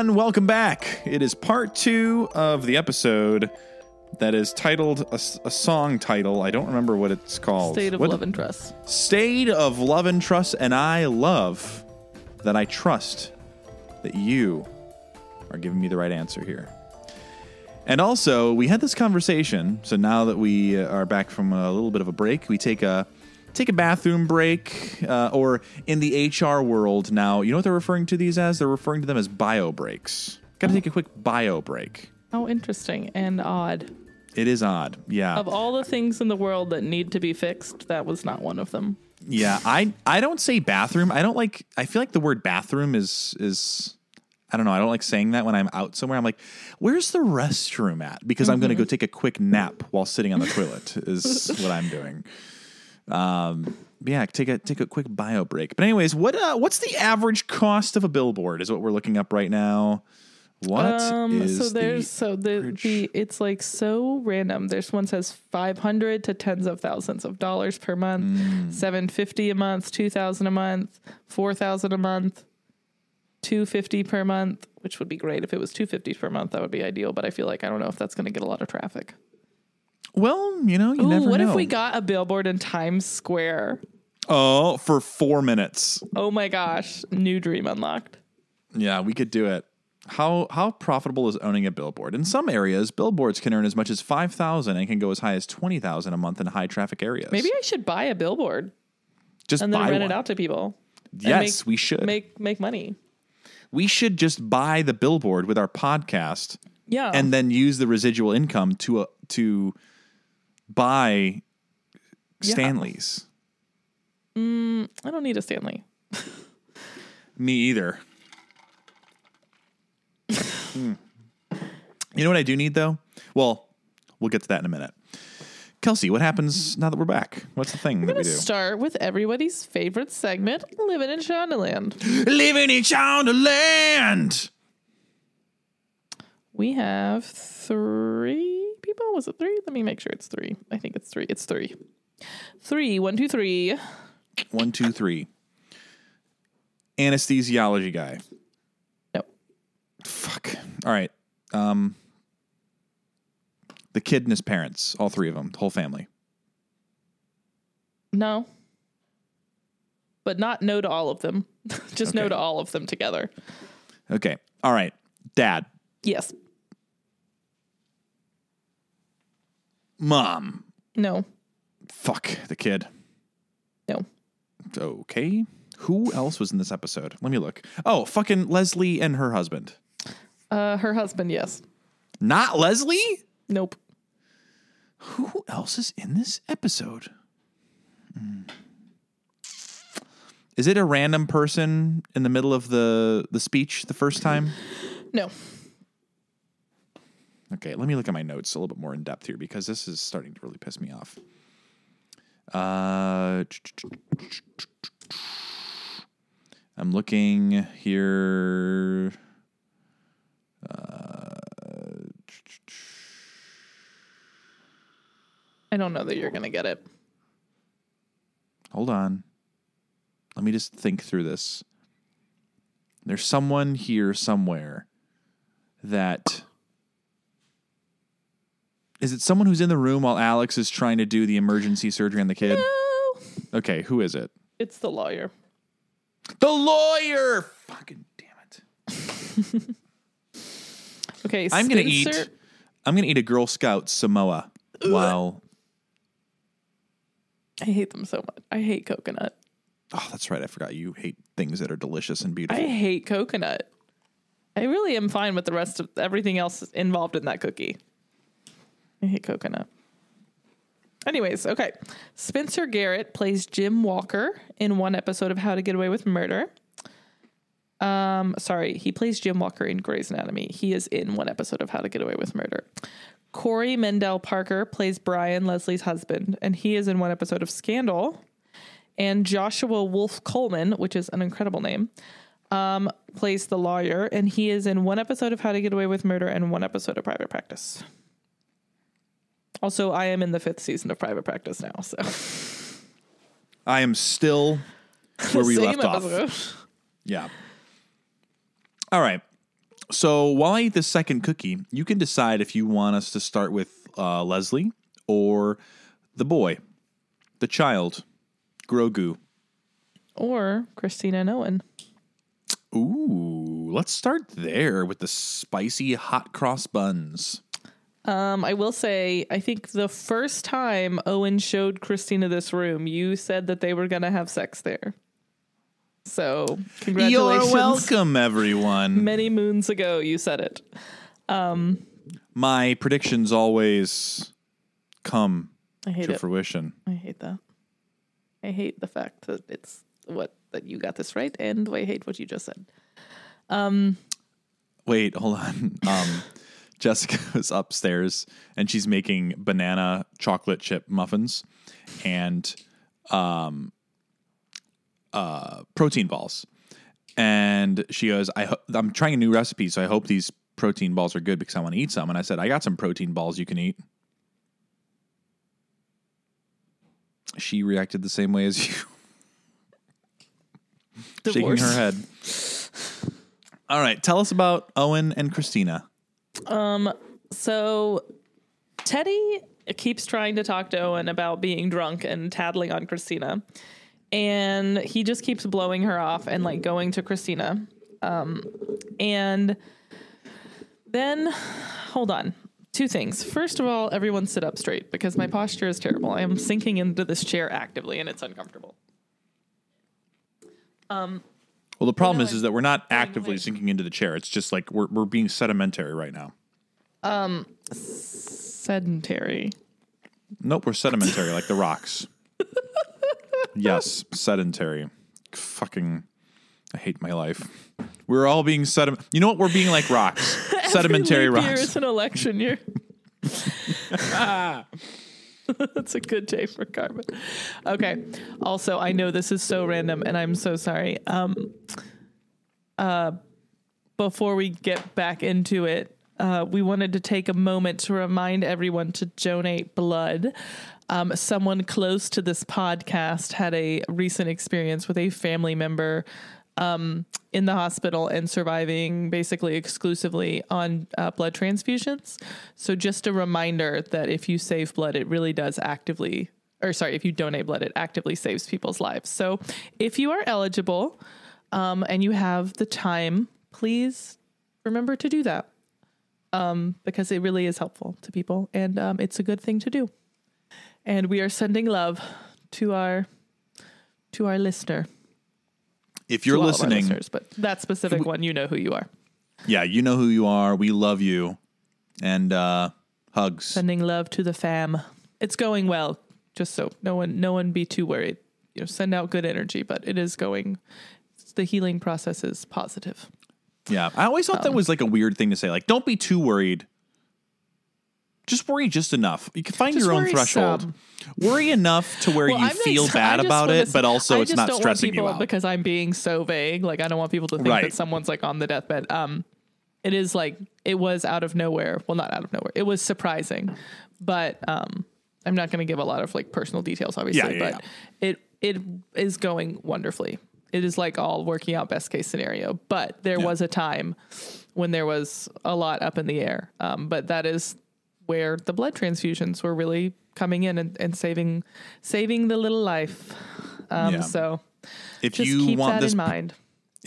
everyone. Welcome back. It is part two of the episode that is titled a song title. I don't remember what it's called. State of What- love and trust. State of love and trust. And I love that I trust that you are giving me the right answer here. And also, we had this conversation. So now that we are back from a little bit of a break, we take a take a bathroom break, uh, or in the HR world now, you know what they're referring to these as? They're referring to them as bio breaks. Got to take a quick bio break. How interesting and odd. It is odd, yeah. Of all the things in the world that need to be fixed, that was not one of them. Yeah, I I don't say bathroom. I don't like. I feel like the word bathroom is is. I don't know. I don't like saying that when I'm out somewhere. I'm like, where's the restroom at? Because I'm going to go take a quick nap while sitting on the toilet. Is what I'm doing. Um, yeah, take a take a quick bio break. But anyways, what uh, what's the average cost of a billboard? Is what we're looking up right now. What Um, so there's the so the average- the it's like so random. There's one says 500 to tens of thousands of dollars per month, Mm. 750 a month, 2000 a month, 4000 a month, 250 per month, which would be great if it was 250 per month. That would be ideal, but I feel like I don't know if that's going to get a lot of traffic. Well, you know, you Ooh, never what know. if we got a billboard in Times Square? oh for four minutes? Oh my gosh, new dream unlocked. Yeah, we could do it. How how profitable is owning a billboard? In some areas, billboards can earn as much as five thousand and can go as high as twenty thousand a month in high traffic areas. Maybe I should buy a billboard just and then rent one. it out to people. Yes, make- we should. make make money. we should just buy the billboard with our podcast Yeah, and then use the residual income to uh, to buy Yeah. Stanleys. I don't need a Stanley. Me either. Hmm. You know what I do need though? Well, we'll get to that in a minute. Kelsey, what happens now that we're back? What's the thing that we Let's do? start with everybody's favorite segment, Living in Shondaland. Living in Shondaland. We have three people. Was it three? Let me make sure it's three. I think it's three. It's three. Three. One, two, three. One, two, three. Anesthesiology guy. No. Fuck. All right. Um, the kid and his parents, all three of them, the whole family. No. But not no to all of them. Just no to all of them together. Okay. All right. Dad, Yes. Mom. No. Fuck the kid. No. Okay. Who else was in this episode? Let me look. Oh, fucking Leslie and her husband. Uh, her husband, yes. Not Leslie? Nope. Who else is in this episode? Hmm. Is it a random person in the middle of the the speech the first time? No. Okay, let me look at my notes a little bit more in depth here because this is starting to really piss me off. Uh, I'm looking here. I don't know that you're going to get it. Hold on. Let me just think through this. There's someone here somewhere that Is it someone who's in the room while Alex is trying to do the emergency surgery on the kid? No, Okay, who is it? it's the lawyer. The lawyer. Fucking damn it. Okay, I'm gonna eat. I'm gonna eat a Girl Scout Samoa while. I hate them so much. I hate coconut. Oh, that's right. I forgot you hate things that are delicious and beautiful. I hate coconut. I really am fine with the rest of everything else involved in that cookie. I hate coconut. Anyways, okay. Spencer Garrett plays Jim Walker in one episode of How to Get Away with Murder. Um, sorry, he plays Jim Walker in Grey's Anatomy. He is in one episode of How to Get Away with Murder. Corey Mendel Parker plays Brian Leslie's husband, and he is in one episode of Scandal. And Joshua Wolf Coleman, which is an incredible name, um, plays the lawyer, and he is in one episode of How to Get Away with Murder and one episode of Private Practice. Also, I am in the fifth season of Private Practice now, so I am still where we left off. Yeah. All right. So while I eat the second cookie, you can decide if you want us to start with uh, Leslie or the boy, the child, Grogu. or Cristina and Owen. Ooh, let's start there with the spicy hot cross buns. Um, I will say, I think the first time Owen showed Cristina this room, you said that they were going to have sex there. So, congratulations. You're welcome, everyone. Many moons ago, you said it. My predictions always come I hate to it. fruition. I hate that. I hate the fact that it's what that you got this right, and I hate what you just said. Wait, hold on. Um, Jessica was upstairs and she's making banana chocolate chip muffins and um, uh, protein balls. And she goes, I ho- I'm trying a new recipe, so I hope these protein balls are good because I want to eat some. And I said, I got some protein balls you can eat. She reacted the same way as you, shaking her head. All right, tell us about Owen and Cristina. So Teddy keeps trying to talk to Owen about being drunk and tattling on Cristina. And he just keeps blowing her off and like going to Cristina. Um, and then, hold on. Two things. First of all, everyone sit up straight because my posture is terrible. I am sinking into this chair actively and it's uncomfortable. Well, the problem no, is, is that we're not actively sinking into the chair. It's just like we're we're being sedimentary right now. Um, sedentary. Nope, we're sedimentary like the rocks. yes, sedentary. Fucking, I hate my life. We're all being sediment. You know what? We're being like rocks. Sedimentary year rocks. is an election year. That's a good day for carbon. Okay. Also, I know this is so random, and I'm so sorry. Um, uh, before we get back into it, uh, we wanted to take a moment to remind everyone to donate blood. Um, someone close to this podcast had a recent experience with a family member um, in the hospital and surviving basically exclusively on uh, blood transfusions. So, just a reminder that if you save blood, it really does actively, or sorry, if you donate blood, it actively saves people's lives. So, if you are eligible um, and you have the time, please remember to do that um, because it really is helpful to people and um, it's a good thing to do. And we are sending love to our to our listener. If you're to all of our listening, but that specific one, you know who you are. yeah, you know who you are. We love you, and uh, hugs. Sending love to the fam. It's going well. Just so no one no one be too worried. You know, send out good energy, but it is going. The healing process is positive. Yeah, I always thought Um, that was like a weird thing to say. Like, don't be too worried. Just worry just enough. You can find Just your own threshold. some. Worry enough to where Well, you I'm feel bad about it, but also it's not stressing you out. because I'm being so vague. Like I don't want people to think Right. that someone's like on the deathbed. Um, it is like it was out of nowhere. Well, not out of nowhere. It was surprising, but um, I'm not going to give a lot of like personal details, obviously. Yeah, yeah, but it it is going wonderfully. It is like all working out best case scenario. But there Yeah. was a time when there was a lot up in the air. Um, but that is where the blood transfusions were really coming in and, and saving saving the little life. Um, Yeah. So If just you keep want that this in mind.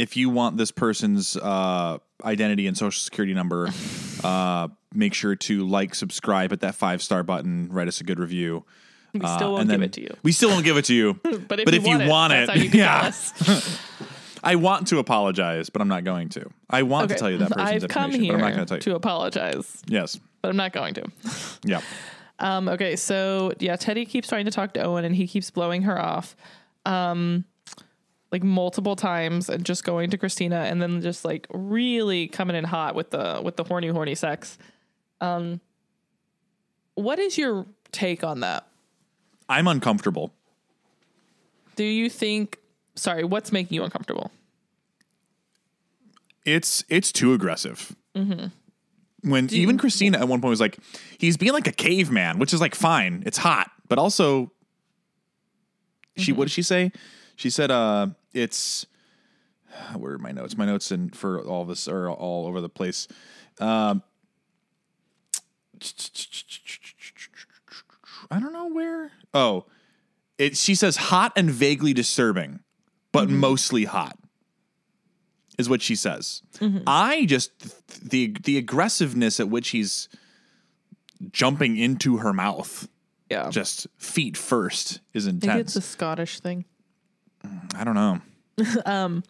if you want this person's uh, identity and social security number, uh, make sure to like, subscribe, hit that five star button, write us a good review. We Uh, still won't give it to you. We still won't give it to you. But if, but you, if you want, want it, it, how you yeah. I want to apologize, but I'm not going to. I want to tell you that person's I've come here but I'm not going to tell you. to apologize, yes. But I'm not going to. Yeah. Um, okay, so yeah, Teddy keeps trying to talk to Owen and he keeps blowing her off. Um like multiple times and just going to Cristina and then just like really coming in hot with the with the horny horny sex. Um what is your take on that? I'm uncomfortable. Do you think sorry, what's making you uncomfortable? It's it's too aggressive. When even Cristina at one point was like, he's being like a caveman, which is like fine. It's hot, but also, she what did she say? She said, "Uh, it's where are my notes? My notes and for all this are all over the place. Um, I don't know where. Oh, it. She says hot and vaguely disturbing, but mostly hot is what she says. I just the the aggressiveness at which he's jumping into her mouth, Yeah. just feet first, is Maybe intense. it's a Scottish thing. I don't know. um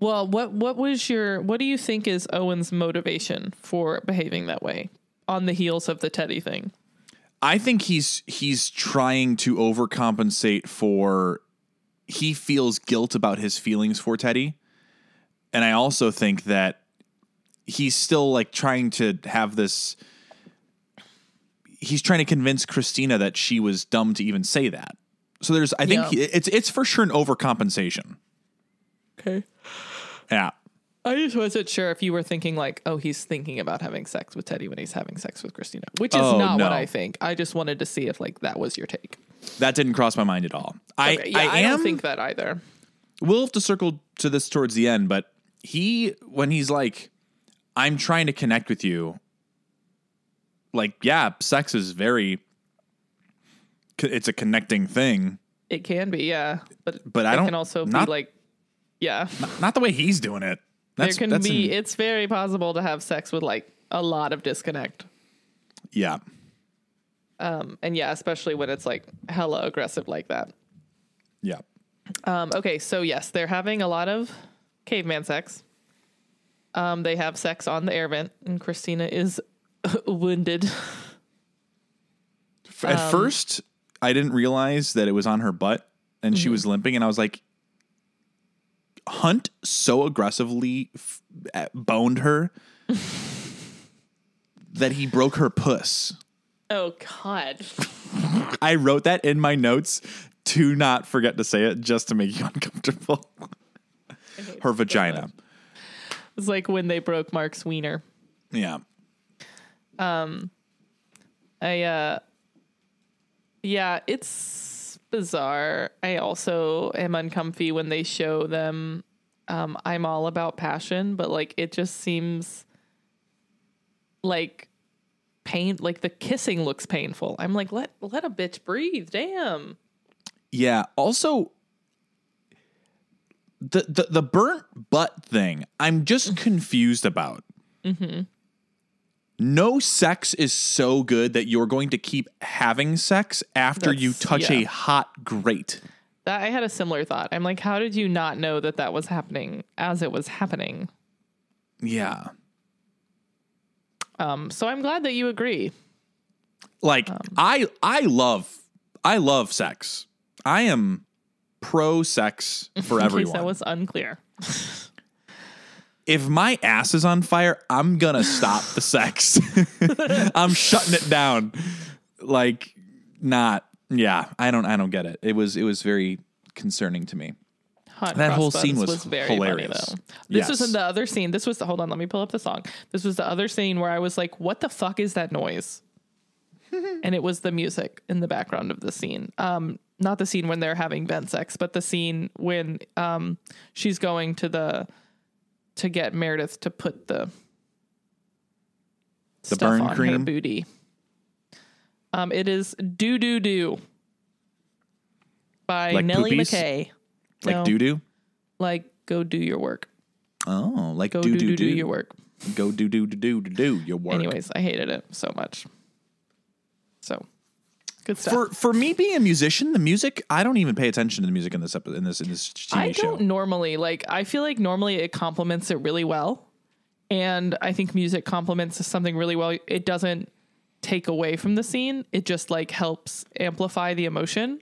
Well, what what was your what do you think is Owen's motivation for behaving that way on the heels of the Teddy thing? I think he's he's trying to overcompensate for he feels guilt about his feelings for Teddy. And I also think that he's still like trying to have this he's trying to convince Cristina that she was dumb to even say that. So there's I think Yeah. it's it's for sure an overcompensation. Okay. Yeah. I just wasn't sure if you were thinking like, oh, he's thinking about having sex with Teddy when he's having sex with Cristina, which is Oh, not no. what I think. I just wanted to see if like that was your take. That didn't cross my mind at all. I yeah, I, I, am don't think that either. we'll have to circle to this towards the end, but he when he's like, I'm trying to connect with you, like, yeah, sex is very it's a connecting thing, It can be, yeah, but but I don't can also not, be like, yeah, not the way he's doing it. That's, there can be. in- it's very possible to have sex with like a lot of disconnect. yeah. Um, and yeah, especially when it's like hella aggressive like that. Yeah. Um, okay, so yes, they're having a lot of caveman sex. Um, they have sex on the air vent, and Cristina is wounded. At Um, first, I didn't realize that it was on her butt and Mm-hmm. she was limping, and I was like, Hunt so aggressively f- boned her that he broke her puss. Oh God! I wrote that in my notes to not forget to say it, just to make you uncomfortable. Her vagina. It's like when they broke Mark's wiener. Yeah. Um, I uh yeah, it's bizarre. I also am uncomfy when they show them um I'm all about passion, but like it just seems like pain like the kissing looks painful. I'm like let let a bitch breathe. Damn. Yeah. Also, the the, the burnt butt thing, I'm just mm-hmm. confused about. Mm-hmm. No sex is so good that you're going to keep having sex after you That's- touch a hot grate. That I had a similar thought. I'm like how did you not know that that was happening as it was happening? Yeah. Um so I'm glad that you agree. Like um, I I love I love sex. I am pro sex for In case everyone. that was unclear. if my ass is on fire, I'm gonna stop the sex. I'm shutting it down. Like not yeah, I don't I don't get it. It was it was very concerning to me. Hot That whole scene buns was very hilarious. funny though. This was in the other scene. This was the hold on, let me pull up the song. This was the other scene where I was like, "What the fuck is that noise?" and it was the music in the background of the scene. Um, not the scene when they're having vent sex, but the scene when um she's going to the to get Meredith to put the The stuff burn on her booty. Um, it is Do Do Do by Like Nellie poopies? McKay. Like No, doo doo. Like go do your work. Oh, like Go do do do do do do your work. Go do do do do do do your work. Anyways, I hated it so much. So good stuff. for for me being a musician, the music I don't even pay attention to the music in this episode in this in this TV I show. don't normally like. I feel like normally it complements it really well, and I think music complements something really well. It doesn't take away from the scene. It just like helps amplify the emotion.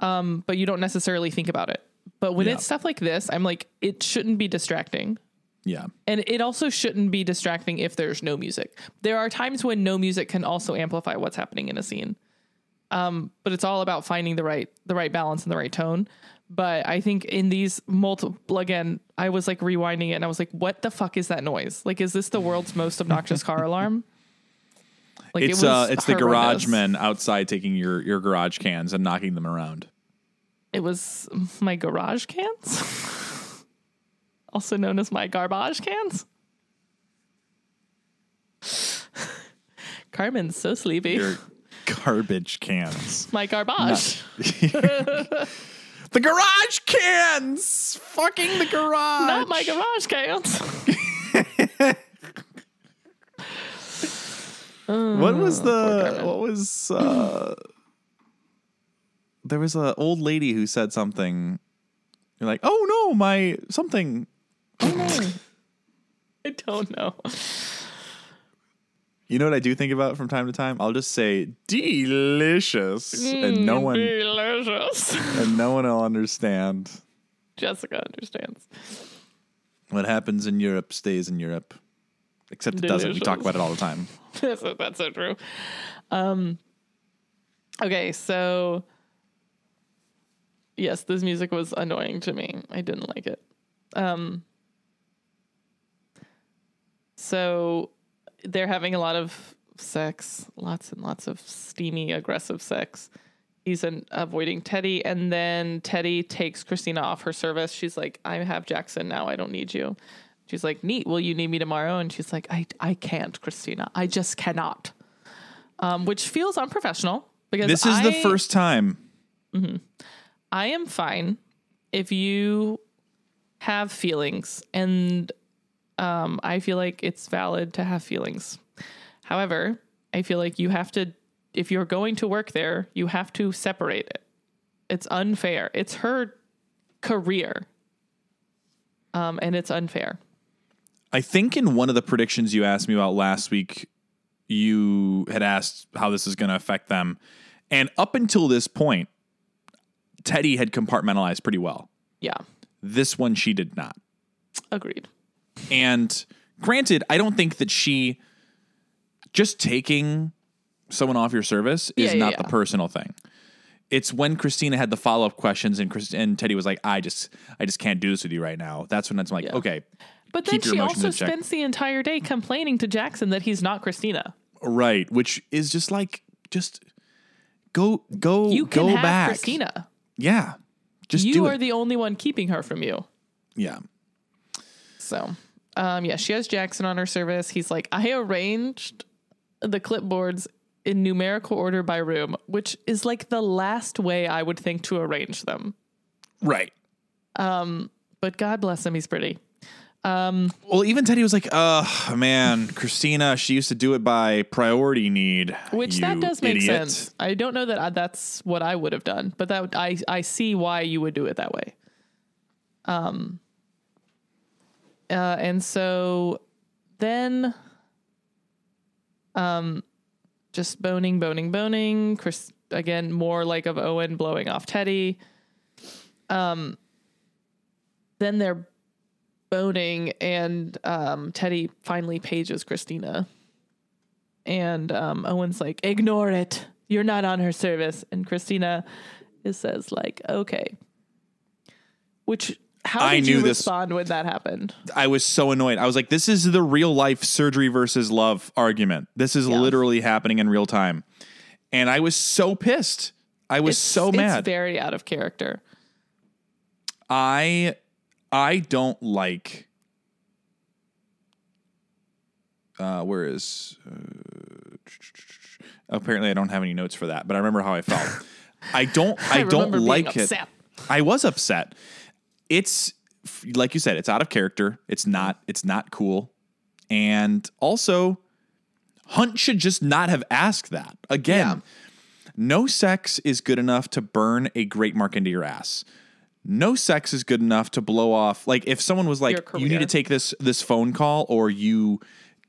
Um, but you don't necessarily think about it. But when Yeah. it's stuff like this, I'm like, it shouldn't be distracting. Yeah. And it also shouldn't be distracting if there's no music. There are times when no music can also amplify what's happening in a scene. Um, but it's all about finding the right the right balance and the right tone. But I think in these multiple again, I was like rewinding it and I was like, what the fuck is that noise? Like, is this the world's most obnoxious car alarm? Like It's uh it's the garage men outside taking your your garage cans and knocking them around. It was my garage cans, also known as my garbage cans. Carmen's so sleepy. Your garbage cans. my garbage. The garage cans! Fucking the garage. Not my garage cans. What was the what was uh there was a old lady who said something you're like, "Oh no, my something." I don't know. You know what I do think about from time to time? I'll just say delicious and no one Delicious. and no one will understand. Jessica understands. What happens in Europe stays in Europe. Except it doesn't. We talk about it all the time. that's, so, that's so true. Um, okay, so yes, this music was annoying to me. I didn't like it. Um, so they're having a lot of sex, lots and lots of steamy, aggressive sex. He's an, avoiding Teddy, and then Teddy takes Cristina off her service. She's like, "I have Jackson now. I don't need you." She's like, "Neat. Will you need me tomorrow?" And she's like, "I I can't, Cristina. I just cannot." Um, which feels unprofessional because This is the first time. I am fine if you have feelings, and um, I feel like it's valid to have feelings. However, I feel like you have to, if you're going to work there, you have to separate it. It's unfair. It's her career, um, and it's unfair. I think in one of the predictions you asked me about last week, you had asked how this is going to affect them. And up until this point, Teddy had compartmentalized pretty well. Yeah, This one, she did not. agreed. And granted, I don't think that she just taking someone off your service is Yeah, yeah, not yeah. the personal thing. It's when Cristina had the follow up questions and Chris, and Teddy was like, "I just, I just can't do this with you right now." That's when it's like, okay, But then she also spends the entire day complaining to Jackson that he's not Cristina. right, which is just like, just go, go, You can go have back, Cristina. Yeah, just you are it. the only one keeping her from you. yeah, So, um, yeah, she has Jackson on her service. He's like, I arranged the clipboards in numerical order by room, which is like the last way I would think to arrange them. right. But God bless him, he's pretty. Well, even Teddy was like, "Uh, man, Cristina, she used to do it by priority need." Which that does make idiot." sense. I don't know that I, that's what I would have done, but that I I see why you would do it that way. Um. Uh, and so then, um, just boning, boning, boning. Chris again, more like of Owen blowing off Teddy. Um. Then they're boning, and um, Teddy finally pages Cristina. And um, Owen's like, ignore it. You're not on her service. And Cristina is says like, okay. Which how I did you knew this- respond when that happened? I was so annoyed. I was like, this is the real life surgery versus love argument. This is Yeah. literally happening in real time. And I was so pissed. I was so It's mad. very out of character. I I don't like uh where is uh, Apparently, I don't have any notes for that, but I remember how I felt. I don't. I, I don't like it. I was upset. It's like you said. It's out of character. It's not. It's not cool. And also, Hunt should just not have asked that. Again, Yeah. no sex is good enough to burn a great mark into your ass. No sex is good enough to blow off. Like if someone was like, "You need to take this this phone call, or you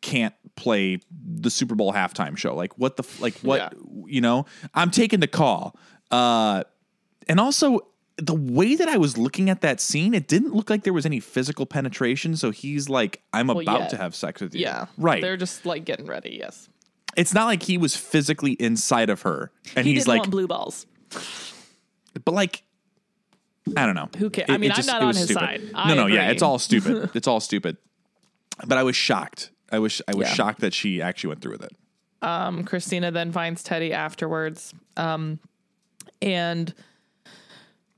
can't play the Super Bowl halftime show." Like what the like what Yeah. you know? I'm taking the call. Uh, and also the way that I was looking at that scene, it didn't look like there was any physical penetration. So he's like, "I'm Well, about yeah. to have sex with you." Yeah. right. They're just like getting ready. Yes. it's not like he was physically inside of her, and He he's like, blue balls. but like I don't know. Who cares? I mean, I'm not on his stupid. side. No, I no, yeah, agree. it's all stupid. it's all stupid. But I was shocked. I was I was Yeah. shocked that she actually went through with it. Um, Cristina then finds Teddy afterwards. Um, and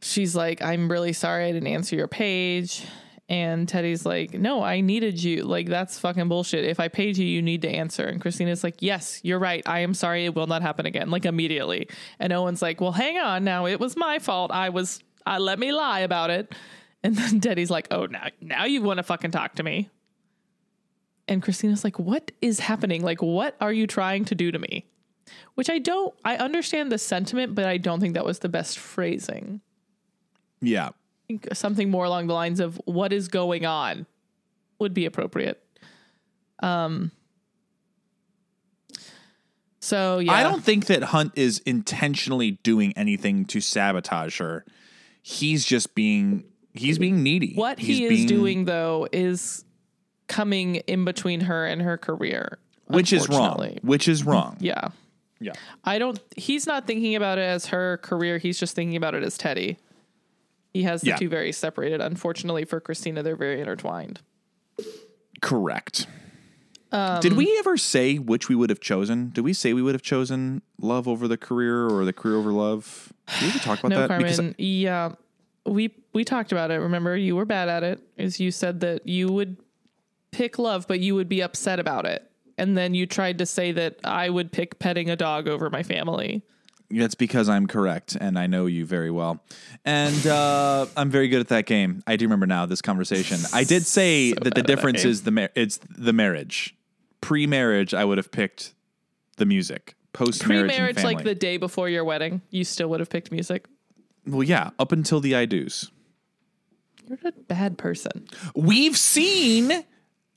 she's like, I'm really sorry I didn't answer your page. And Teddy's like, No, I needed you. Like, that's fucking bullshit. If I paid you, you need to answer. And Cristina's like, Yes, you're right. I am sorry. It will not happen again. Like, immediately. And Owen's like, Well, hang on now. It was my fault. I was, I let me lie about it. And then Teddy's like, Oh, now, now you want to fucking talk to me. And Cristina's like, What is happening? Like, what are you trying to do to me? Which I don't, I understand the sentiment, but I don't think that was the best phrasing. Yeah. I think something more along the lines of what is going on would be appropriate. Um, so yeah, I don't think that Hunt is intentionally doing anything to sabotage her. He's just being he's being needy. what He's he is being- doing though is coming in between her and her career, which is wrong. Which is wrong. Yeah. Yeah. I don't. He's not thinking about it as her career. He's just thinking about it as Teddy. He has the Yeah. two very separated. Unfortunately for Cristina, they're very intertwined. Correct. Um, Did we ever say which we would have chosen? Did we say we would have chosen love over the career or the career over love? Did we talk about No, that? Because Carmen. yeah, we we talked about it. Remember, you were bad at it. Is you said that you would pick love, but you would be upset about it, and then you tried to say that I would pick petting a dog over my family. That's because I'm correct and I know you very well. And uh, I'm very good at that game. I do remember now this conversation. I did say that the bad at that difference game. is the mar- it's the marriage. Pre-marriage, I would have picked the music. Post-marriage, Pre-marriage, family. like the day before your wedding, you still would have picked music. well, yeah, up until the I do's. You're a bad person. We've seen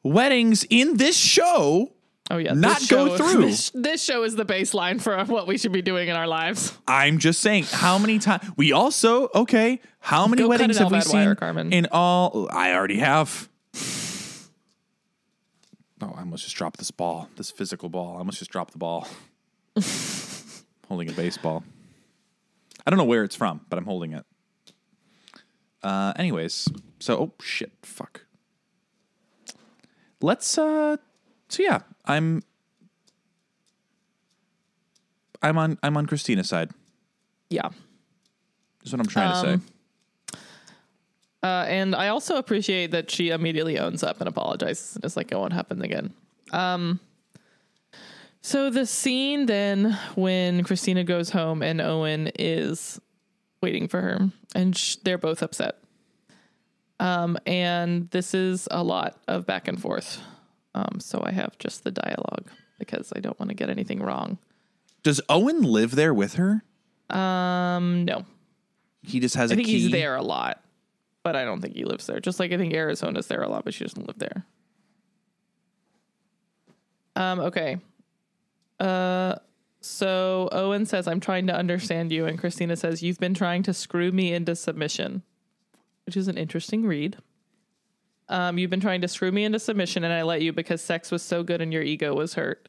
weddings in this show Oh yeah, Not this go through. This, this show is the baseline for what we should be doing in our lives. I'm just saying, how many times we also okay? How many Go weddings have we seen wire, Carmen. in all? I already have. Oh, I almost just dropped this ball, this physical ball. I almost just dropped the ball. holding a baseball. I don't know where it's from, but I'm holding it. Uh, anyways, so oh shit, fuck. Let's uh, so yeah, I'm. I'm on I'm on Cristina's side. Yeah. That's what I'm trying to Um, say. Uh, and I also appreciate that she immediately owns up and apologizes and is like, it won't happen again. Um, so the scene then when Cristina goes home and Owen is waiting for her and sh- they're both upset. Um, and this is a lot of back and forth. Um, so I have just the dialogue because I don't want to get anything wrong. Does Owen live there with her? Um, no, He just has I a think key. he's there a lot, but I don't think he lives there. Just like I think Arizona's there a lot, but she doesn't live there. Um, okay. Uh so Owen says, I'm trying to understand you, and Cristina says, You've been trying to screw me into submission. Which is an interesting read. Um, you've been trying to screw me into submission and I let you because sex was so good and your ego was hurt.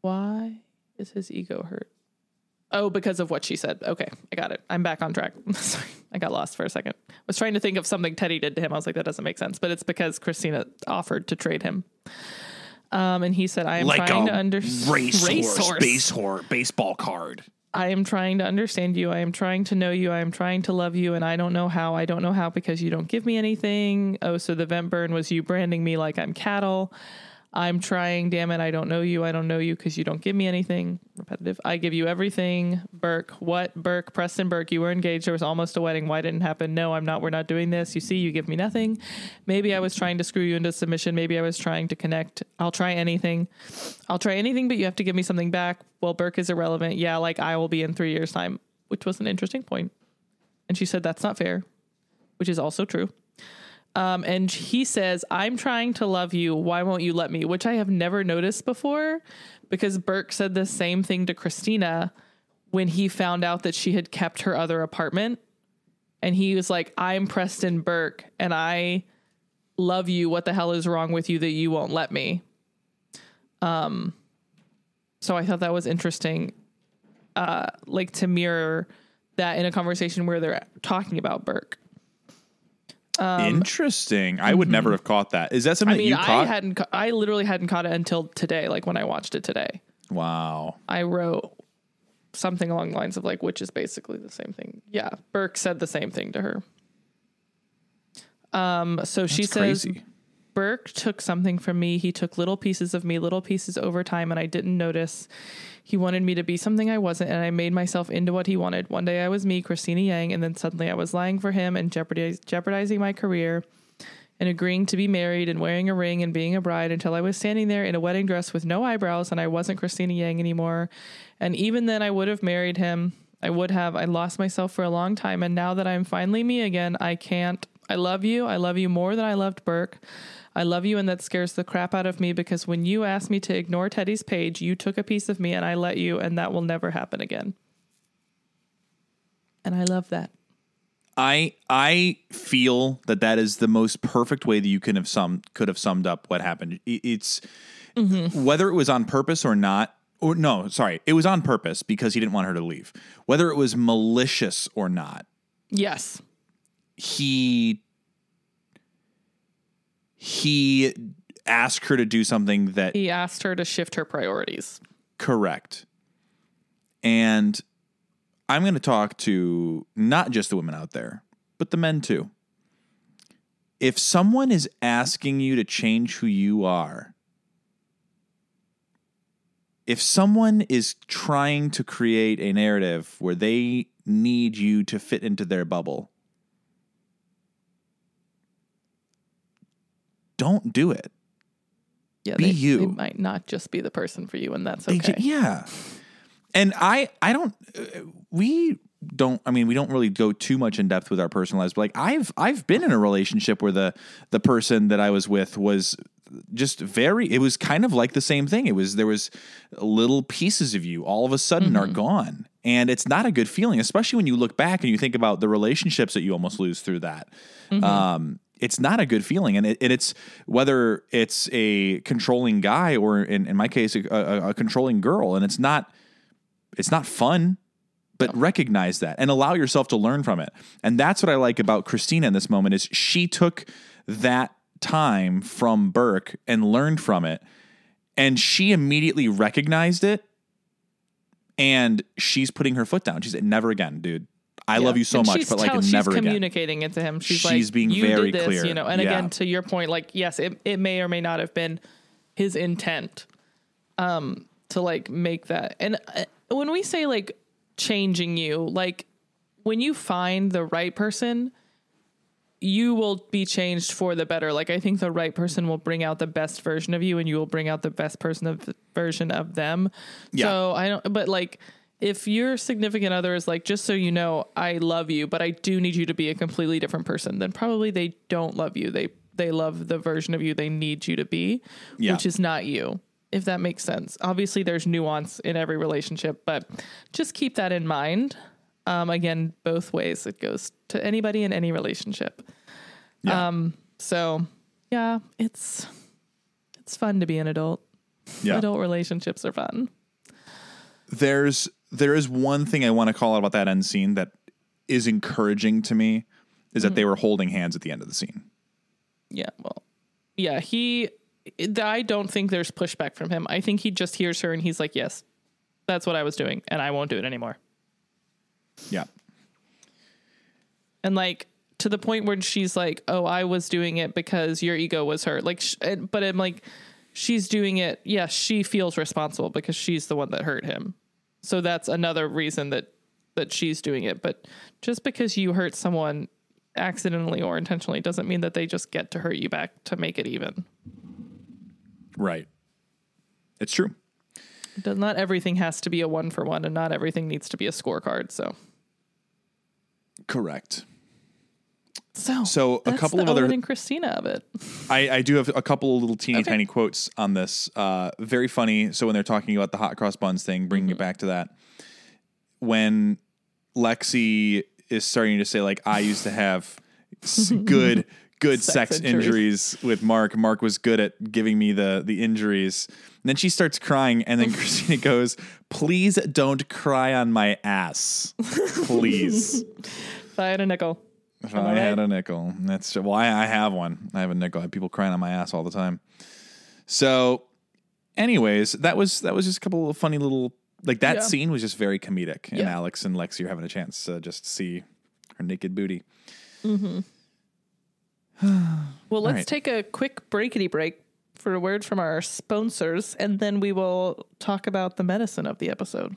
Why is his ego hurt? Oh, because of what she said. Okay, I got it. I'm back on track. Sorry, I got lost for a second. I was trying to think of something Teddy did to him. I was like, that doesn't make sense. But it's because Cristina offered to trade him. Um, and he said, I am trying to understand basehorse, baseball card. I am trying to understand you. I am trying to know you. I am trying to love you. And I don't know how. I don't know how because you don't give me anything. Oh, so the vent burn was you branding me like I'm cattle. I'm trying, damn it, I don't know you. I don't know you because you don't give me anything. Repetitive. I give you everything. Burke, what? Burke, Preston Burke, you were engaged. There was almost a wedding. Why didn't it happen? No, I'm not. We're not doing this. You see, you give me nothing. Maybe I was trying to screw you into submission. Maybe I was trying to connect. I'll try anything. I'll try anything, but you have to give me something back. Well, Burke is irrelevant. Yeah, like I will be in three years' time, which was an interesting point. And she said, that's not fair, which is also true. Um, and he says, I'm trying to love you. Why won't you let me? Which I have never noticed before because Burke said the same thing to Cristina when he found out that she had kept her other apartment. And he was like, I'm Preston Burke and I love you. What the hell is wrong with you that you won't let me? Um, so I thought that was interesting, uh, like to mirror that in a conversation where they're talking about Burke. Interesting. I would never have caught that. Is that something Um, mm-hmm. I mean, that you I caught? hadn't, ca- I literally hadn't caught it until today, like when I watched it today. wow. I wrote something along the lines of like, which is basically the same thing. Yeah, Burke said the same thing to her. Um, so she says crazy. Burke took something from me. He took little pieces of me, little pieces over time, and I didn't notice. He wanted me to be something I wasn't, and I made myself into what he wanted. One day I was me, Cristina Yang, and then suddenly I was lying for him and jeopardiz- jeopardizing my career and agreeing to be married and wearing a ring and being a bride until I was standing there in a wedding dress with no eyebrows and I wasn't Cristina Yang anymore. And even then, I would have married him. I would have. I lost myself for a long time. And now that I'm finally me again, I can't. I love you. I love you more than I loved Burke. I love you, and that scares the crap out of me because when you asked me to ignore Teddy's page, you took a piece of me and I let you, and that will never happen again. And I love that. I I feel that that is the most perfect way that you can have sum could have summed up what happened. It's mm-hmm. whether it was on purpose or not. Or no, sorry, it was on purpose because he didn't want her to leave. Whether it was malicious or not, Yes. he he asked her to do something that He asked her to shift her priorities. correct. And I'm going to talk to not just the women out there, but the men too. If someone is asking you to change who you are, if someone is trying to create a narrative where they need you to fit into their bubble, don't do it. Yeah, Be they, you. they might not just be the person for you, and that's okay. ju- yeah. And I I don't uh, we don't I mean we don't really go too much in depth with our personal lives but like I've I've been in a relationship where the the person that I was with was just very it was kind of like the same thing it was there was little pieces of you all of a sudden are gone and it's not a good feeling especially when you look back and you think about the relationships that you almost lose through that um it's not a good feeling. And, it, and it's whether it's a controlling guy or in, in my case a, a, a controlling girl. And it's not it's not fun but recognize that and allow yourself to learn from it. And that's what i like about cristina in this moment is she took that time from burke and learned from it. And she immediately recognized it. And she's putting her foot down. She said never again dude i love you so And much but like tell- never she's again communicating it to him. She's, She's like, being very this, clear. you know. And Yeah. again, to your point, like yes, it it may or may not have been his intent, um, to like make that. And uh, when we say like changing you, like when you find the right person, you will be changed for the better. Like I think the right person will bring out the best version of you, and you will bring out the best person of version of them. Yeah. So I don't. But like, if your significant other is like, just so you know, I love you, but I do need you to be a completely different person, then probably they don't love you. They they love the version of you they need you to be, Yeah. which is not you. If that makes sense. Obviously, there's nuance in every relationship, but just keep that in mind. Um, again, both ways it goes to anybody in any relationship. Yeah. Um, so yeah, it's it's fun to be an adult. yeah Adult relationships are fun. there's there is one thing I want to call out about that end scene that is encouraging to me is that mm-hmm. they were holding hands at the end of the scene. Yeah, well, yeah, he. I don't think there's pushback from him. I think he just hears her and he's like, "Yes, that's what I was doing, and I won't do it anymore." Yeah. And like to the point where she's like, "Oh, I was doing it because your ego was hurt." Like, sh- but I'm like, she's doing it. Yes, she feels responsible because she's the one that hurt him. So that's another reason that that she's doing it. But just because you hurt someone accidentally or intentionally doesn't mean that they just get to hurt you back to make it even. Right. It's true. Does- Not everything has to be a one for one, and not everything needs to be a scorecard. So, Correct. So, So a couple of other Owen and Cristina of it. I, I do have a couple of little teeny Okay. tiny quotes on this. Uh, very funny. So when they're talking about the hot cross buns thing, bringing Mm-hmm. it back to that, when Lexie is starting to say like, I used to have good good sex, Sex injuries. injuries. with Mark. Mark was good at giving me the the injuries. And then she starts crying, and then Cristina goes, "Please don't cry on my ass, please." I had a nickel, If Am I I had right? a nickel, that's well, I, I have one. I have a nickel. I have people crying on my ass all the time. So, anyways, that was that was just a couple of funny little like that Yeah. scene was just very comedic, and Yeah. Alex and Lexie are having a chance to just see her naked booty. Mm-hmm. Well, let's right. take a quick breakity break for a word from our sponsors, and then we will talk about the medicine of the episode.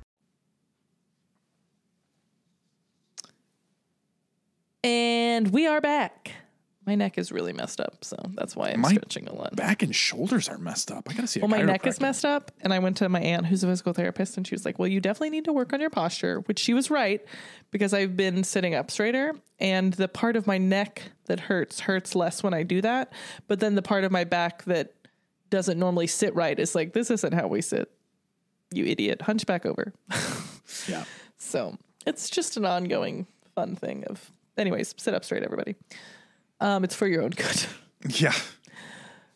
And we are back. My neck is really messed up, so that's why I'm My stretching a lot. Back and shoulders are messed up. I gotta see. A Well, my neck is messed up, and I went to my aunt, who's a physical therapist, and she was like, "Well, you definitely need to work on your posture," which she was right because I've been sitting up straighter, and the part of my neck that hurts hurts less when I do that, but then the part of my back that doesn't normally sit right is like, "This isn't how we sit, you idiot, hunchback over." Yeah. So it's just an ongoing fun thing of, anyways, sit up straight, everybody. Um, it's for your own good. Yeah.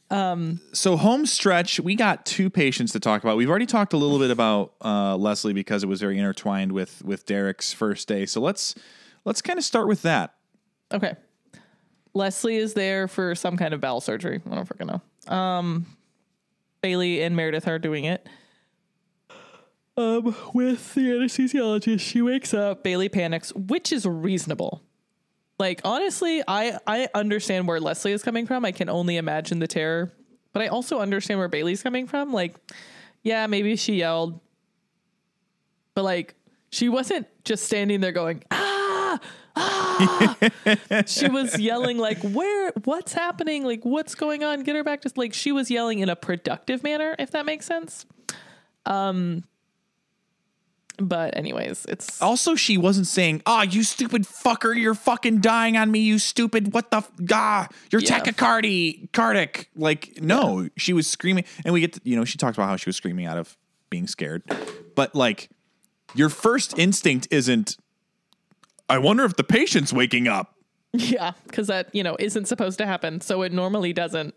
Um, so home stretch, we got two patients to talk about. We've already talked a little bit about uh, Leslie because it was very intertwined with with Derek's first day. So let's let's kind of start with that. Okay. Leslie is there for some kind of bowel surgery. I don't freaking know. Um, Bailey and Meredith are doing it. Um, with the anesthesiologist, she wakes up. Bailey panics, which is reasonable. Like honestly, I I understand where Leslie is coming from. I can only imagine the terror, but I also understand where Bailey's coming from. Like, yeah, maybe she yelled, but like she wasn't just standing there going ah ah. she was yelling like where what's happening like what's going on get her back to like she was yelling in a productive manner if that makes sense um but anyways it's Also, she wasn't saying, "Ah, you stupid fucker, you're fucking dying on me, you stupid what the f- ah, you're Yeah. tachycardy, cardiac." Like, no, she was screaming, and we get, to, you know, she talked about how she was screaming out of being scared, but like, your first instinct isn't, "I wonder if the patient's waking up." Yeah, because that you know isn't supposed to happen, so it normally doesn't.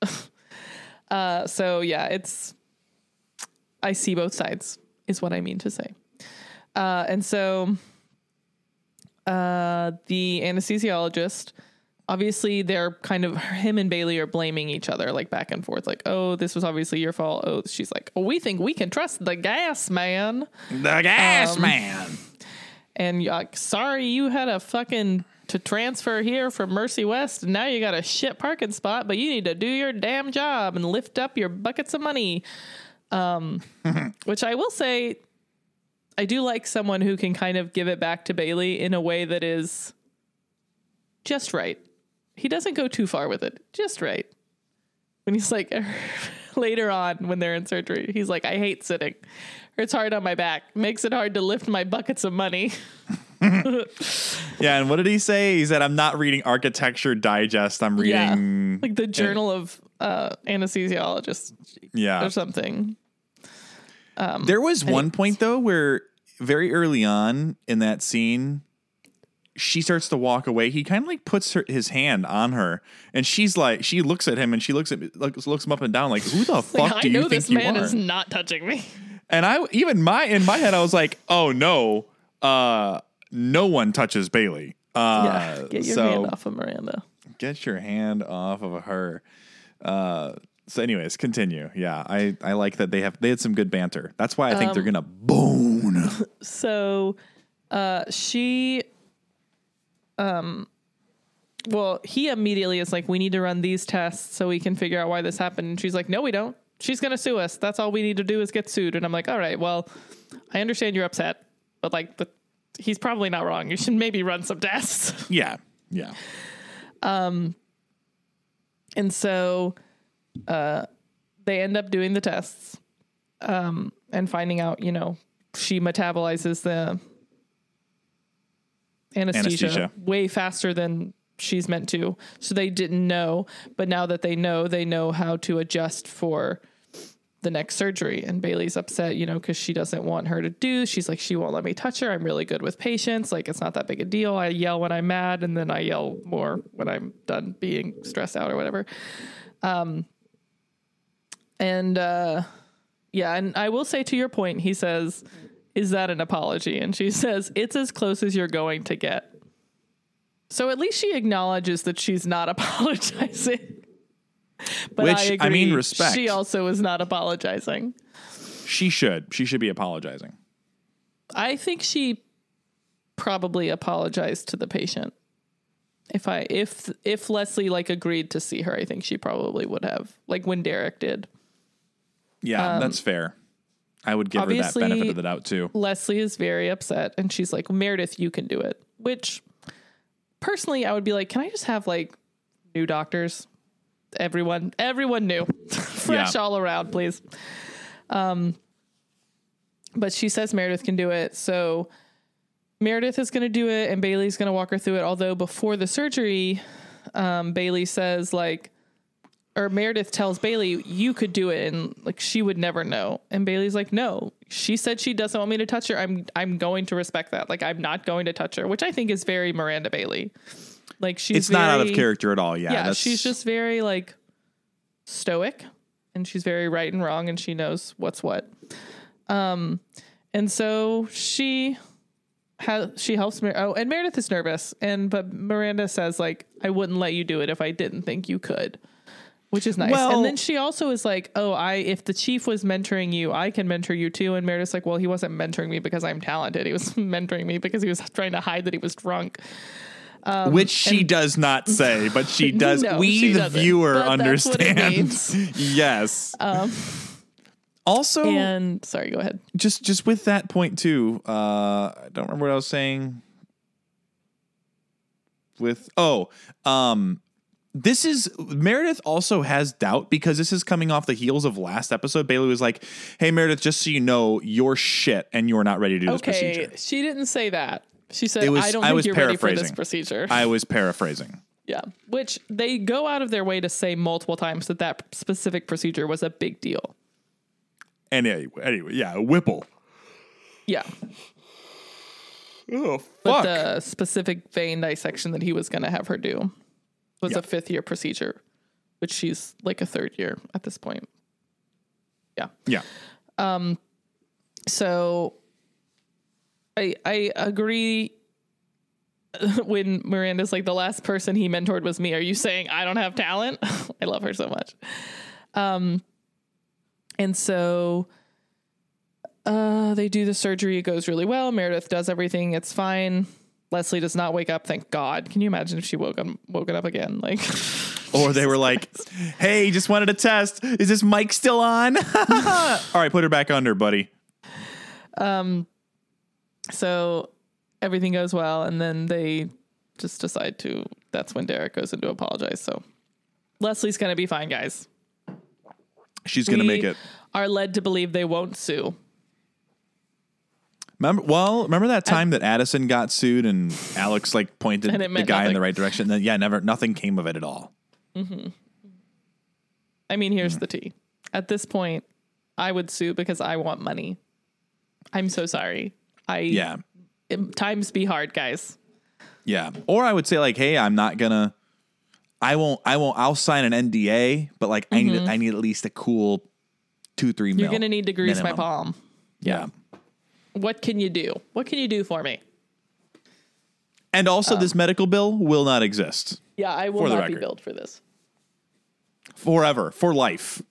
uh, so yeah, it's. I see both sides, is what I mean to say, uh, and so. Uh, the anesthesiologist, obviously, they're kind of him and Bailey are blaming each other, like back and forth, like, "Oh, this was obviously your fault." Oh, she's like, "Oh, we think we can trust the gas man." The gas Um, man. and you're like, sorry, you had a fucking to transfer here from Mercy West, and now you got a shit parking spot, but you need to do your damn job and lift up your buckets of money. Um, which I will say, I do like someone who can kind of give it back to Bailey in a way that is just right. he doesn't go too far with it, just right. When he's like later on when they're in surgery, he's like, I hate sitting. It's hard on my back. Makes it hard to lift my buckets of money. Yeah, and what did he say? He said, "I'm not reading Architecture Digest. I'm reading Like the journal of uh anesthesiologists yeah." or something. Um, There was one point though where very early on in that scene, she starts to walk away. He kind of like puts her, his hand on her, and she's like, she looks at him and she looks at looks, looks him up and down, like, "Who the fuck Like, do I you know think this you man are?" is not touching me. And I even my in my head, I was like, "Oh no, uh, no one touches Bailey." Uh, yeah, get your so hand off of Miranda. get your hand off of her. Uh, so, anyways, continue. Yeah, I I like that they have they had some good banter. That's why I think they're Um, gonna bone. So, uh, she, um, well, he immediately is like, we need to run these tests so we can figure out why this happened. And she's like, no, we don't. She's going to sue us. That's all we need to do is get sued. And I'm like, all right, well, I understand you're upset, but like, the, he's probably not wrong. You should maybe run some tests. yeah, yeah. And so, uh, they end up doing the tests, um, and finding out, you know, she metabolizes the anesthesia, Anesthesia. way faster than she's meant to. So they didn't know, but now that they know, they know how to adjust for the next surgery. And Bailey's upset, you know, because she doesn't want her to do. She's like, she won't let me touch her. I'm really good with patients. Like, it's not that big a deal. I yell when I'm mad, and then I yell more when I'm done being stressed out or whatever. Um, and uh, yeah, and I will say to your point, he says, "Is that an apology?" And she says, "It's as close as you're going to get." So at least she acknowledges that she's not apologizing. But Which, I I mean, respect. She also is not apologizing. She should. She should be apologizing. I think she probably apologized to the patient. If I if if Leslie like agreed to see her, I think she probably would have. Like when Derek did. Yeah, um, that's fair. I would give her that benefit of the doubt too. Leslie is very upset and she's like, Meredith, you can do it. Which personally I would be like, Can I just have like new doctors? Everyone everyone knew Fresh Yeah. all around, please. Um but she says Meredith can do it. So Meredith is gonna do it and Bailey's gonna walk her through it. Although before the surgery, um, Bailey says like or Meredith tells Bailey, you could do it and like she would never know. And Bailey's like, no. She said she doesn't want me to touch her. I'm I'm going to respect that. Like I'm not going to touch her, which I think is very Miranda Bailey. Like she's It's not out of character at all. Yeah, Yeah, she's just very like stoic and she's very right and wrong and she knows what's what. Um and so she has she helps me oh and Meredith is nervous and but Miranda says like I wouldn't let you do it if I didn't think you could. Which is nice. Well- and then she also is like, "Oh, I if the chief was mentoring you, I can mentor you too." And Meredith's like, "Well, he wasn't mentoring me because I'm talented. He was mentoring me because he was trying to hide that he was drunk." Which she does not say, but she does. um, No, we, she the viewer, but that's what it means. yes. Um, also, and sorry, go ahead. just just with that point too. Uh, I don't remember what I was saying. With oh, um, this is Meredith also has doubt because this is coming off the heels of last episode. Bailey was like, "Hey Meredith, just so you know, you're shit and you're not ready to do this Okay, procedure." she didn't say that. She said, was- "I don't I think you're ready for this procedure." I was paraphrasing. yeah, which they go out of their way to say multiple times that that specific procedure was a big deal. And anyway, anyway yeah, Whipple. Yeah, Oh but fuck! the specific vein dissection that he was going to have her do was Yeah. a fifth year procedure, which she's like a third year at this point. Yeah. yeah, Um. so I I agree when Miranda's like the last person he mentored was me. Are you saying I don't have talent? I love her so much. Um and so uh they do the surgery, it goes really well. Meredith does everything, it's fine. Leslie does not wake up, thank God. Can you imagine if she woke up woken up again? Like Or they were like, "Hey, just wanted to test. Is this mic still on? All right, put her back under, buddy." So everything goes well and then they just decide to that's when Derek goes in to apologize. So Leslie's going to be fine, guys. She's going to We make it. Are led to believe they won't sue. Remember, well, remember that time that Addison got sued and Alex like pointed the guy in the right direction. And then, yeah, never, nothing came of it at all. Mm-hmm. I mean, here's the tea. At this point, I would sue because I want money. I'm so sorry. I Yeah, it- times be hard, guys. yeah. Or I would say like, hey, I'm not gonna. I won't. I won't. I'll sign an NDA, but like, I need. I need at least a cool two, three. Mm-hmm. You're gonna need to grease my palm. Yeah. What can you do? What can you do for me? And Um, also, this medical bill will not exist Yeah, I will not be record. billed for this. forever, for life.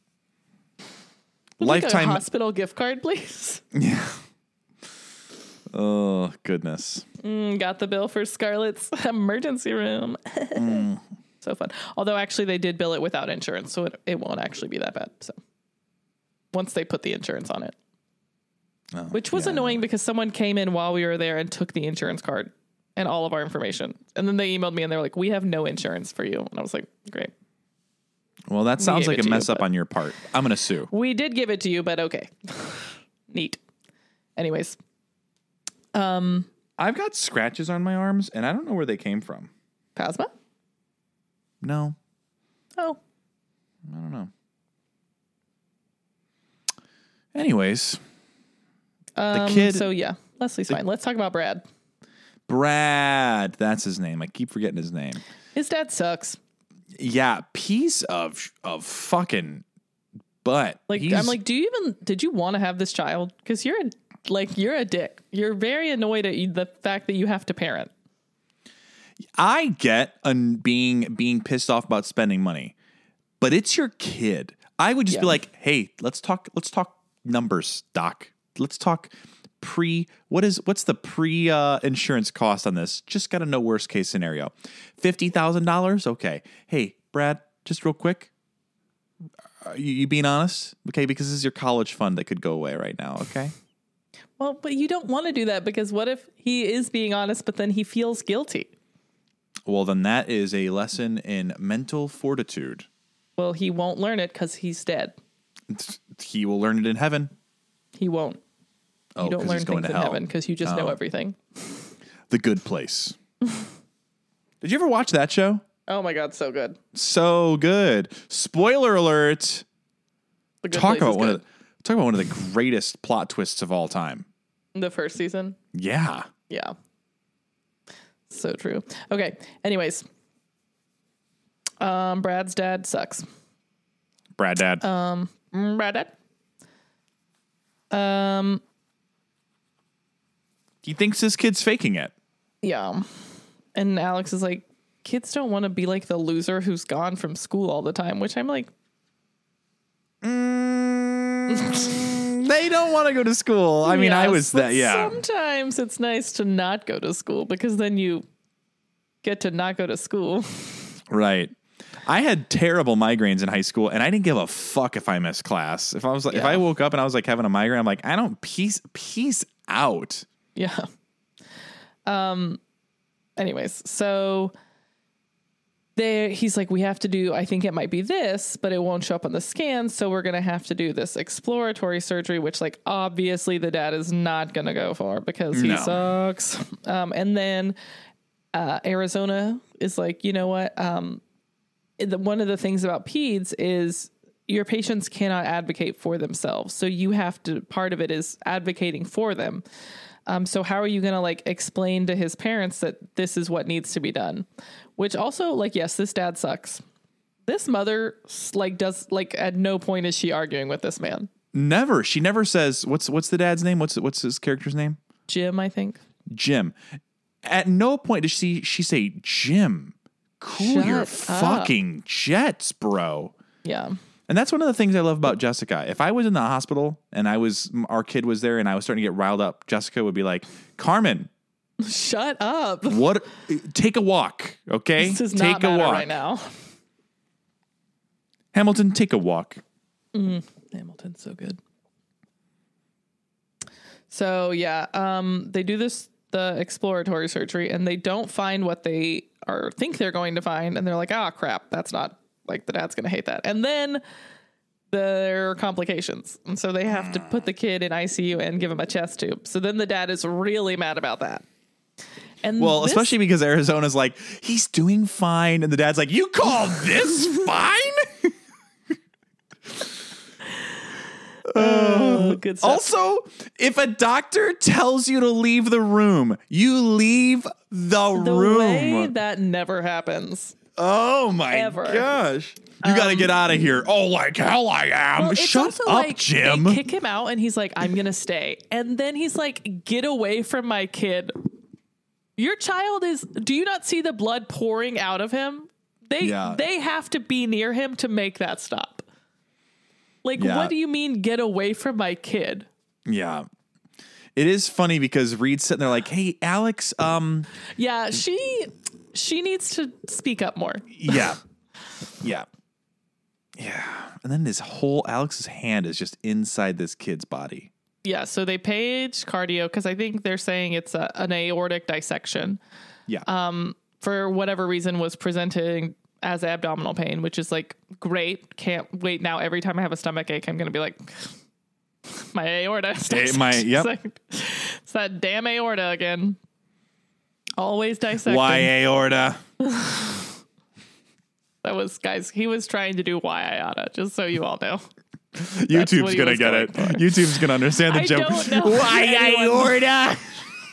Like Lifetime. a hospital gift card, please. Yeah. Oh goodness. Mm, got the bill for Scarlett's emergency room. Mm. So fun. Although actually they did bill it without insurance, so it, it won't actually be that bad. So once they put the insurance on it. Oh, Which was yeah, annoying because someone came in while we were there and took the insurance card and all of our information. And then they emailed me and they were like, We have no insurance for you. And I was like, Great. Well, that sounds like a to you, mess up on your part. I'm gonna sue. We did give it to you, but okay. Neat. Anyways, I've got scratches on my arms, and I don't know where they came from. Phasma? No, Oh. I don't know. Anyways, Um, kid- So yeah, Leslie's fine. Let's talk about Brad. Brad, that's his name. I keep forgetting his name. His dad sucks. Yeah, piece of of fucking butt. Like He's- I'm like, do you even did you want to have this child? Because you're a, like you're a dick. You're very annoyed at the fact that you have to parent. I get an being being pissed off about spending money, but it's your kid. I would just be like, hey, let's talk. Let's talk numbers, doc. Let's talk pre. What is what's the pre uh, insurance cost on this? Just got to know worst case scenario. Fifty thousand dollars. Okay. Hey, Brad, just real quick. Are you, you being honest? Okay, because this is your college fund that could go away right now. Okay. Well, but you don't want to do that because what if he is being honest, but then he feels guilty? Well, then that is a lesson in mental fortitude. Well, he won't learn it because he's dead. He will learn it in heaven. He won't. Oh, You don't learn he's going things to in hell. heaven because you just know Oh. everything. The Good Place. Did you ever watch that show? Oh my god, so good. So good. Spoiler alert. Talk about one of the, talk about one of the greatest plot twists of all time. The first season. Yeah. Yeah. So true. Okay. Anyways. Um, Brad's dad sucks. Brad Dad. Um, Brad dad. Um, he thinks his kid's faking it. yeah. And Alex is like, kids don't want to be like the loser who's gone from school all the time, which I'm like, They don't want to go to school. I mean, I was that. Yeah. Sometimes it's nice to not go to school because then you get to not go to school. Right. I had terrible migraines in high school, and I didn't give a fuck if I missed class. If I was like, if I woke up and I was like having a migraine, I'm like, I don't peace peace out. Yeah. Um anyways, so there he's like we have to do I think it might be this, but it won't show up on the scan, so we're going to have to do this exploratory surgery which like obviously the dad is not going to go for because he No. sucks. Um and then uh Arizona is like, "You know what? Um the, one of the things about peds is your patients cannot advocate for themselves. So you have to part of it is advocating for them. Um, so how are you going to like explain to his parents that this is what needs to be done? Which also like yes, this dad sucks. This mother like does like at no point is she arguing with this man. Never. She never says what's what's the dad's name? What's what's his character's name? Jim, I think. Jim. At no point does she she say Jim. Cool Shut your up. fucking jets, bro. Yeah. And that's one of the things I love about Jessica. If I was in the hospital and I was our kid was there and I was starting to get riled up, Jessica would be like, "Carmen, Shut up. what? Take a walk, okay? This does take not a walk, right now. Hamilton. Take a walk." Hamilton's so good. So yeah, um, they do this the exploratory surgery and they don't find what they are think they're going to find and they're like, "Ah, crap, that's not like the dad's going to hate that." And then there are complications. And so they have to put the kid in ICU and give him a chest tube. So then the dad is really mad about that. And Well, this- especially because Arizona's like, he's doing fine. And the dad's like, You call this fine? Oh, uh, good stuff. Also, if a doctor tells you to leave the room, you leave the, the room. way that never happens. Oh my Ever. gosh. You got to get out of here. Oh, like hell I am. Well, Shut up, like Jim. They kick him out, and he's like, "I'm gonna stay." And then he's like, "Get away from my kid." Your child is. Do you not see the blood pouring out of him? They Yeah. they have to be near him to make that stop. Like, Yeah. what do you mean? Get away from my kid? yeah. It is funny because Reed's sitting there like, hey, Alex, um, Yeah, she she needs to speak up more. yeah. yeah. Yeah. And then his whole Alex's hand is just inside this kid's body. Yeah, so they page cardio because I think they're saying it's a, an aortic dissection. Yeah. Um, for whatever reason was presenting as abdominal pain, which is like great. Can't wait now. Every time I have a stomach ache, I'm gonna be like, my aorta. is Eh, my- dissected." yep. It's, like, it's that damn aorta again. Always dissecting. Why aorta? That was guys. He was trying to do why aorta, just so you all know. YouTube's gonna get it. for. YouTube's gonna understand the I joke. Why aorta?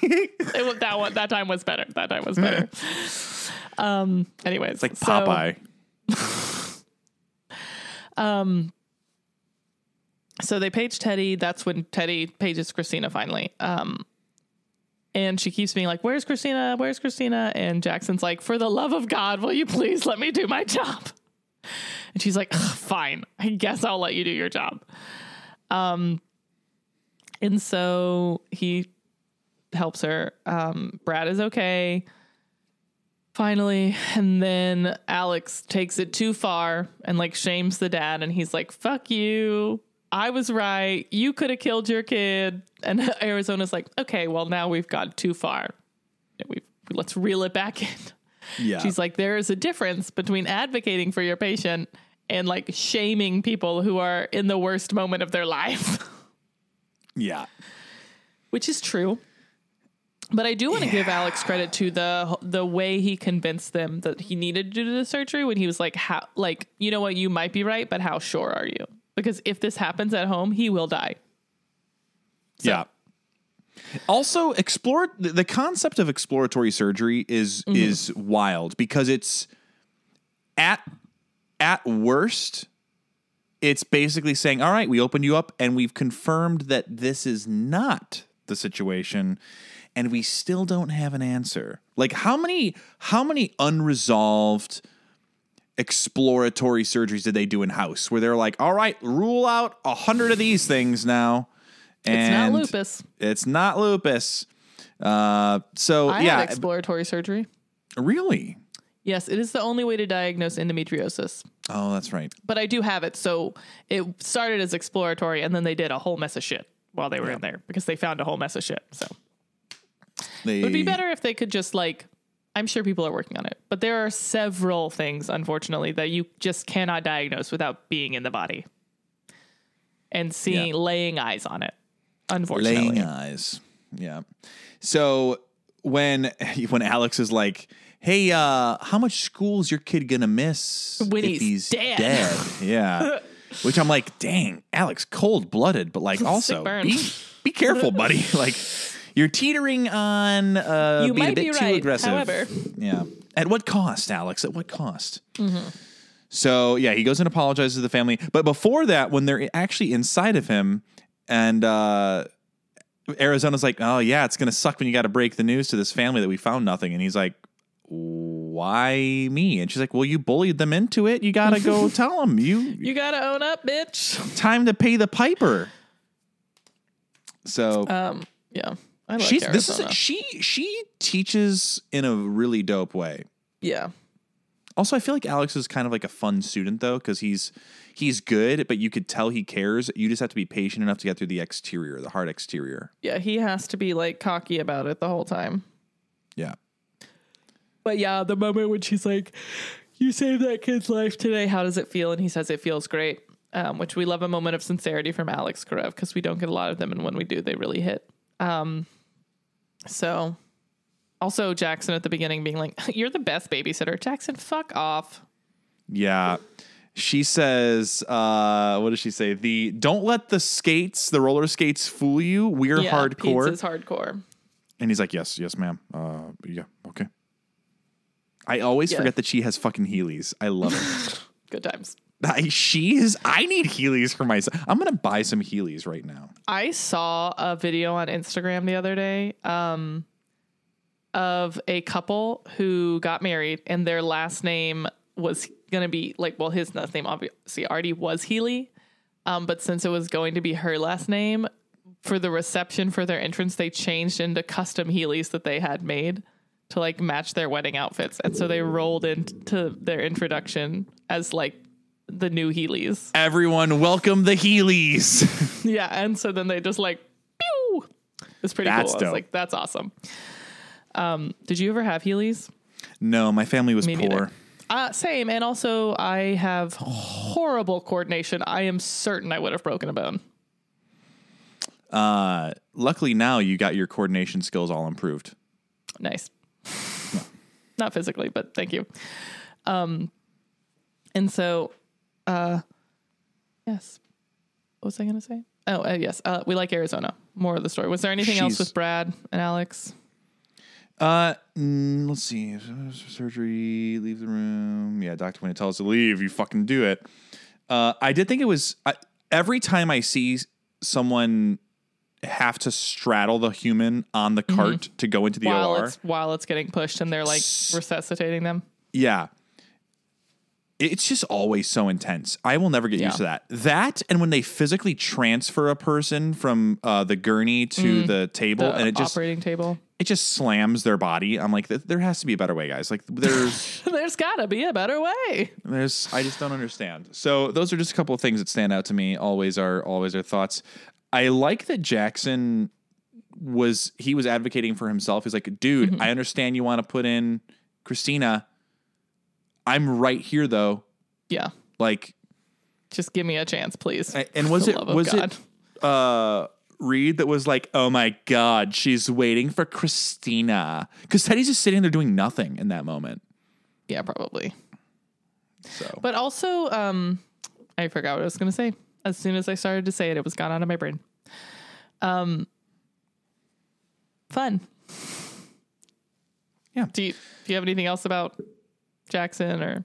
It that one. That time was better. That time was better. um. Anyways, It's like Popeye. Um so they page Teddy. That's when Teddy pages Cristina finally. Um, and she keeps being like, "Where's Cristina? Where's Cristina?" And Jackson's like, "For the love of God, will you please let me do my job?" And she's like, "Fine, I guess I'll let you do your job." Um, and so he helps her. Um, Brad is okay. Finally, and then Alex takes it too far and like shames the dad, and he's like, "Fuck you." I was right. You could have killed your kid. And Arizona's like, okay, well, now we've gone too far. We let's reel it back in. Yeah. She's like, there is a difference between advocating for your patient and like shaming people who are in the worst moment of their life, yeah. which is true. But I do want to give Alex credit to the the way he convinced them that he needed to do the surgery when he was like, how, like, you know what, you might be right, but how sure are you? Because if this happens at home, he will die. Yeah. Also, explore the, the concept of exploratory surgery is Mm-hmm. is wild because it's at at worst it's basically saying, "All right, we opened you up and we've confirmed that this is not the situation and we still don't have an answer." Like how many how many unresolved exploratory surgeries did they do in house where they're like, "All right, rule out a hundred of these things now." It's not lupus. It's not lupus. Uh, so I yeah, had exploratory surgery. really. Yes, it is the only way to diagnose endometriosis. Oh, that's right. But I do have it. So it started as exploratory and then they did a whole mess of shit while they were in there because they found a whole mess of shit. So They, it would be better if they could just like I'm sure people are working on it. But there are several things, unfortunately, that you just cannot diagnose without being in the body. And seeing Yeah. laying eyes on it. Unfortunately. laying eyes. Yeah. So when when Alex is like, "Hey, uh, how much school's your kid gonna miss When if he's dead." Yeah. Which I'm like, dang, Alex, cold blooded, but like also be be careful, buddy. like you're teetering on uh, You being a bit be too right, aggressive. however. yeah. At what cost, Alex? At what cost? Mm-hmm. So yeah, he goes and apologizes to the family. But before that, when they're actually inside of him, and uh, Arizona's like, "Oh yeah, it's gonna suck when you got to break the news to this family that we found nothing," and he's like, "Why me?" And she's like, "Well, you bullied them into it. You gotta go tell them. You You gotta own up, bitch. time to pay the piper." So Um, yeah. I like she's this Arizona. is she she teaches in a really dope way. yeah. Also, I feel like Alex is kind of like a fun student though, because he's he's good, but you could tell he cares. You just have to be patient enough to get through the exterior, the hard exterior. Yeah, he has to be like cocky about it the whole time. Yeah. But yeah, the moment when she's like, "You saved that kid's life today. How does it feel?" and he says it feels great, um, which we love a moment of sincerity from Alex Karev because we don't get a lot of them, and when we do, they really hit. Um, so, also Jackson at the beginning being like, "You're the best babysitter, Jackson. Fuck off." Yeah. She says, uh, what does she say? The don't let the skates, the roller skates fool you. We're Yeah, hardcore. Pizza's hardcore. And he's like, Yes, yes, ma'am. Uh yeah, okay. I always Yeah. forget that she has fucking Heelys. I love it. Good times. I, she is I need Heelys for myself. I'm gonna buy some Heelys right now. I saw a video on Instagram the other day um, of a couple who got married and their last name was to be like, well, his last name obviously already was Healy. Um, but since it was going to be her last name for the reception for their entrance, they changed into custom Heelys that they had made to like match their wedding outfits. And so they rolled into their introduction as like the new Heelys. Everyone, welcome the Heelys. Yeah, and so then they just like pew. It's pretty That's cool. I was like, that's awesome. Um, did you ever have Heelys? no, my family was Me poor. neither. Uh, same, and also I have horrible coordination. I am certain I would have broken a bone. Uh, luckily now you got your coordination skills all improved. Nice. Not physically, but thank you. Um, and so, uh, yes. What was I going to say? Oh, uh, yes. Uh, we like Arizona. More of the story. Was there anything else She's- with Brad and Alex? Uh, mm, let's see. Surgery, leave the room. Yeah, doctor, when he tells us to leave, you fucking do it. Uh, I did think it was I, every time I see someone have to straddle the human on the cart to go into the Mm-hmm. while OR. it's while it's getting pushed and they're like resuscitating them. Yeah. It's just always so intense. I will never get used to that. That and when they physically transfer a person from uh, the gurney to the table Mm. The and it just operating table. it just slams their body. I'm like, there has to be a better way, guys. Like, there's, There's gotta be a better way. there's, I just don't understand. So those are just a couple of things that stand out to me. Always are, always are thoughts. I like that Jackson was he was advocating for himself. He's like, dude, Mm-hmm. I understand you want to put in Cristina. I'm right here though. Yeah. Like, Just give me a chance, please. and was it the love of was God. it uh Reed that was like, oh my god, she's waiting for Cristina because Teddy's just sitting there doing nothing in that moment. Yeah, probably. So But also, um, I forgot what I was gonna say. As soon as I started to say it, it was gone out of my brain. Um fun. Yeah. Do you do you have anything else about Jackson or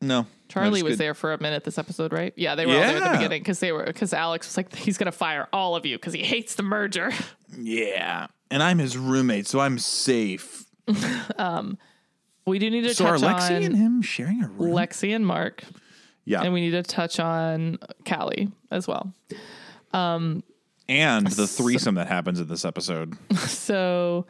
no, Charlie was there for a minute this episode, right? Yeah, they were all there at the beginning because they were because Alex was like, he's gonna fire all of you because he hates the merger. Yeah, and I'm his roommate, so I'm safe. Um, we do need to So are touch Lexie on and him sharing a room? Lexie and Mark, yeah, and we need to touch on Callie as well. Um, and the threesome that happens in this episode. So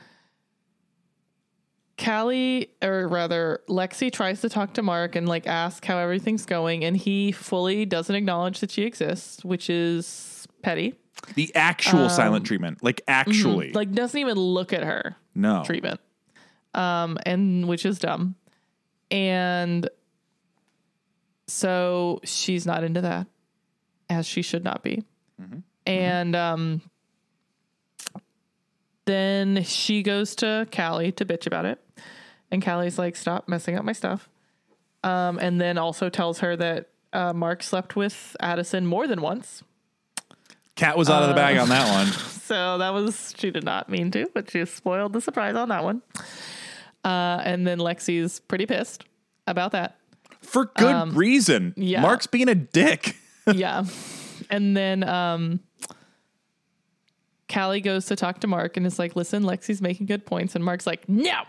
Callie, or rather Lexie, tries to talk to Mark and like ask how everything's going, and he fully doesn't acknowledge that she exists, which is petty. The actual silent treatment, like actually, Um, mm-hmm. Like doesn't even look at her. no treatment. Um, and which is dumb. And so she's not into that, as she should not be. And um, then she goes to Callie to bitch about it. And Callie's like, stop messing up my stuff. Um, and then also tells her that uh, Mark slept with Addison more than once. Cat was out of the bag on that one. So that was she did not mean to, but she spoiled the surprise on that one. Uh, and then Lexie's pretty pissed about that. For good reason. Um, yeah. Mark's being a dick. yeah. And then um Callie goes to talk to Mark and is like, listen, Lexie's making good points. And Mark's like, no,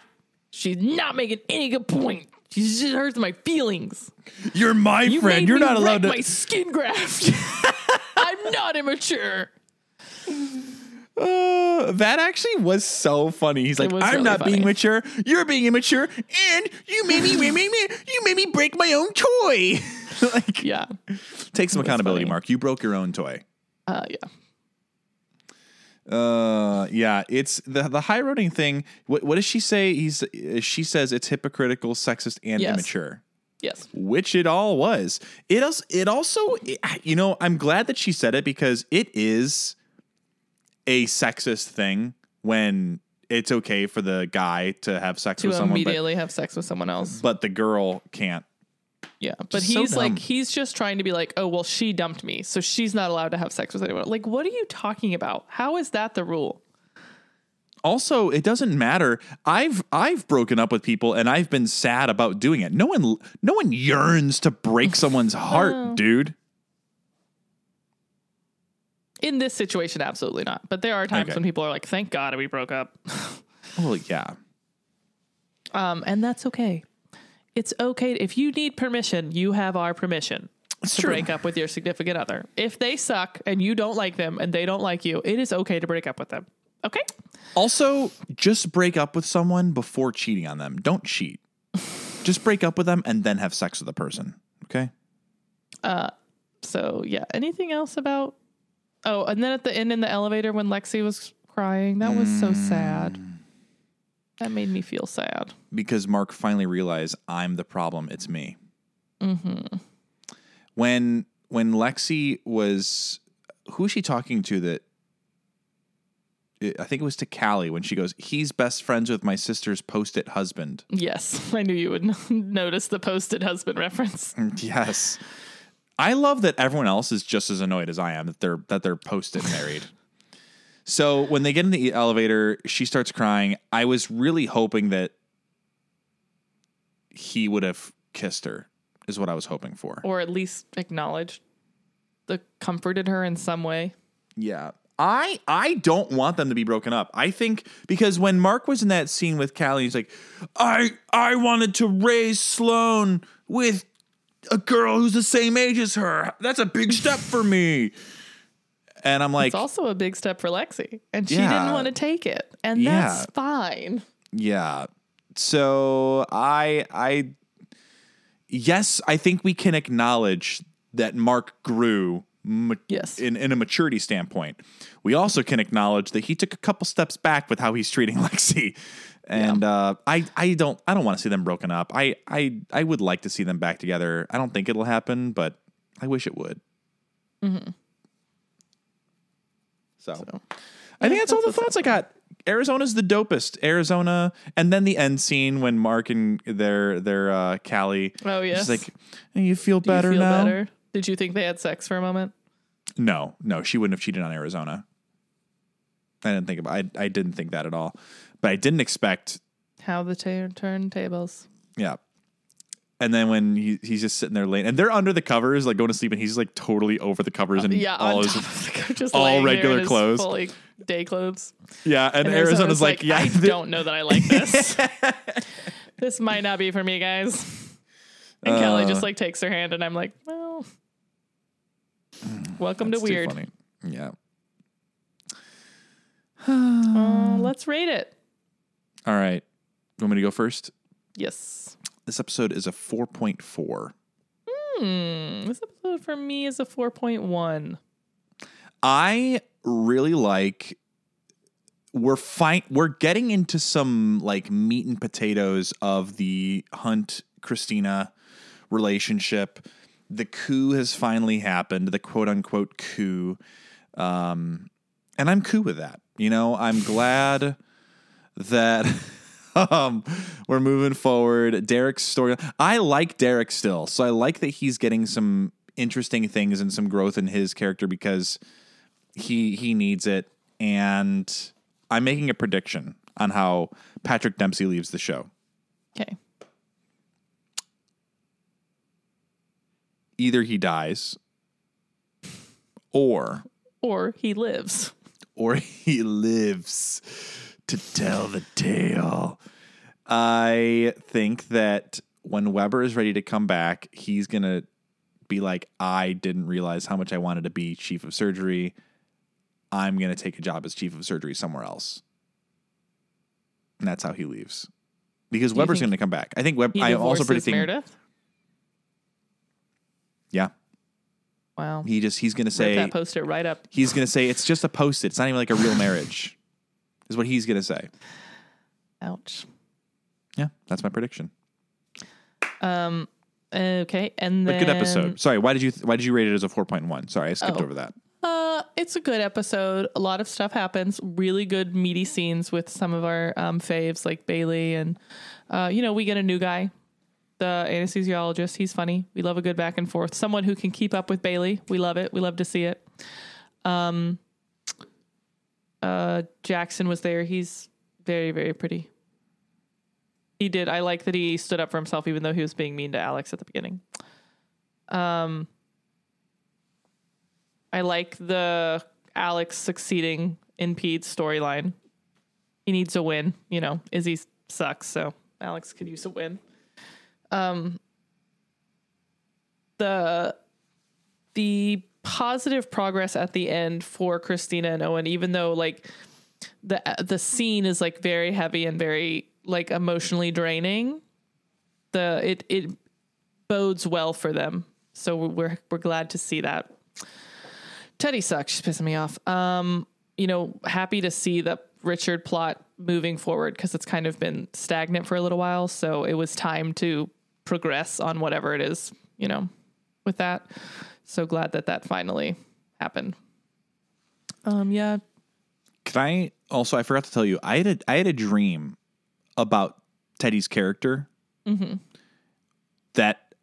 she's not making any good point. She just hurts my feelings. You're my You friend. You're not allowed to. my skin graft. I'm not immature. Uh, that actually was so funny. He's like, I'm really not being mature. You're being immature, and you made me, made me, you made me break my own toy. like, Yeah. take some accountability, funny. Mark. You broke your own toy. Uh, yeah. Uh, yeah, it's the the high roading thing. What what does she say? He's she says it's hypocritical, sexist, and Yes. immature. Yes. which it all was. It also, it also, you know, I'm glad that she said it because it is a sexist thing when it's okay for the guy to have sex To with someone, but, immediately have sex with someone else. but the girl can't. Yeah. But so he's dumb. like, he's just trying to be like, oh, well, she dumped me. So she's not allowed to have sex with anyone. Like, what are you talking about? How is that the rule? Also, it doesn't matter. I've I've broken up with people and I've been sad about doing it. No one no one yearns to break someone's heart, dude. In this situation, absolutely not. But there are times Okay. when people are like, thank God we broke up. Well, yeah. Um, and that's okay. It's okay. If you need permission, you have our permission It's to true. break up with your significant other. If they suck and you don't like them and they don't like you, it is okay to break up with them. Okay? Also, just break up with someone before cheating on them. Don't cheat. just break up with them and then have sex with the person. Okay? Uh So, yeah. Anything else about. Oh, and then at the end in the elevator when Lexie was crying, that was so sad. That made me feel sad. Because Mark finally realized I'm the problem. It's me. Mm-hmm. When when Lexie was who was she talking to that I think it was to Callie when she goes, he's best friends with my sister's post-it husband. Yes, I knew you would notice the post-it husband reference. Yes. I love that everyone else is just as annoyed as I am that they're that they're post-it married. So when they get in the elevator, she starts crying. I was really hoping that he would have kissed her. Is what I was hoping for. Or at least acknowledged the comforted her in some way. Yeah. I I don't want them to be broken up. I think because when Mark was in that scene with Callie, he's like, I I wanted to raise Sloan with a girl who's the same age as her. That's a big step for me. And I'm like, It's also a big step for Lexie, and she Yeah. didn't want to take it, and Yeah. that's fine. yeah. So I I yes, I think we can acknowledge that Mark grew ma- Yes. in, in a maturity standpoint. We also can acknowledge that he took a couple steps back with how he's treating Lexie. And uh, I, I don't I don't want to see them broken up. I, I I would like to see them back together. I don't think it'll happen, but I wish it would. So, I think that's, all the thoughts I got. Arizona's the dopest. Arizona, and then the end scene when Mark and their their uh, Callie. Oh, yes. she's like, "Hey, you feel Do you better feel now. better? Did you think they had sex for a moment? No, no, she wouldn't have cheated on Arizona. I didn't think about. I I didn't think that at all. But I didn't expect. How the ta- turntables. Yeah. And then when he, he's just sitting there late, and they're under the covers, like going to sleep, and he's like totally over the covers and Yeah, all his the all regular clothes. fully day clothes. yeah. And, And Arizona's, like, yeah, I th- don't know that I like this. this might not be for me, guys. And Callie Uh. just like takes her hand, and I'm like, well, welcome to weird. funny. Yeah. Uh, let's rate it. All right. You want me to go first? Yes. This episode is a four point four. Hmm. This episode for me is a 4.1. I really like we're fine we're getting into some like meat and potatoes of the Hunt Cristina relationship. The coup has finally happened, the quote unquote coup. Um and I'm cool with that. You know, I'm glad that um we're moving forward. Derek's story I like Derek still. So I like that he's getting some interesting things and some growth in his character because he he needs it and i'm making a prediction on how patrick dempsey leaves the show Okay. either he dies or Or he lives. or he lives to tell the tale i think that when Webber is ready to come back he's gonna be like i didn't realize how much i wanted to be chief of surgery i'm gonna take a job as chief of surgery somewhere else and that's how he leaves because you Webber's gonna come back i think web He i'm also predicting Meredith. Yeah. Wow. He just he's gonna say that poster right up. he's gonna say it's just a post it. It's not even like a real marriage. Is what he's gonna say. Ouch. Yeah, that's my prediction. Um. Okay, and But good episode. Sorry, why did you why did you rate it as a four point one? Sorry, I skipped Oh. over that. Uh, it's a good episode. A lot of stuff happens. Really good meaty scenes with some of our um, faves like Bailey, and uh, you know we get a new guy, the anesthesiologist. He's funny. We love a good back and forth. Someone who can keep up with Bailey. We love it. We love to see it. Um, uh, Jackson was there. He's very very pretty. He did. I like that he stood up for himself, even though he was being mean to Alex at the beginning. Um, I like the Alex succeeding in Pete's storyline. He needs a win. You know, Izzy sucks, so Alex could use a win. Um, the the positive progress at the end for Cristina and Owen, even though like the the scene is like very heavy and very like emotionally draining. The it it bodes well for them, so we're we're glad to see that. Teddy sucks. She's pissing me off. Um, you know, happy to see the Richard plot moving forward because it's kind of been stagnant for a little while. So it was time to progress on whatever it is, you know, with that. So glad that that finally happened. Um, yeah. Can I also? I forgot to tell you. I had a I had a dream about Teddy's character. That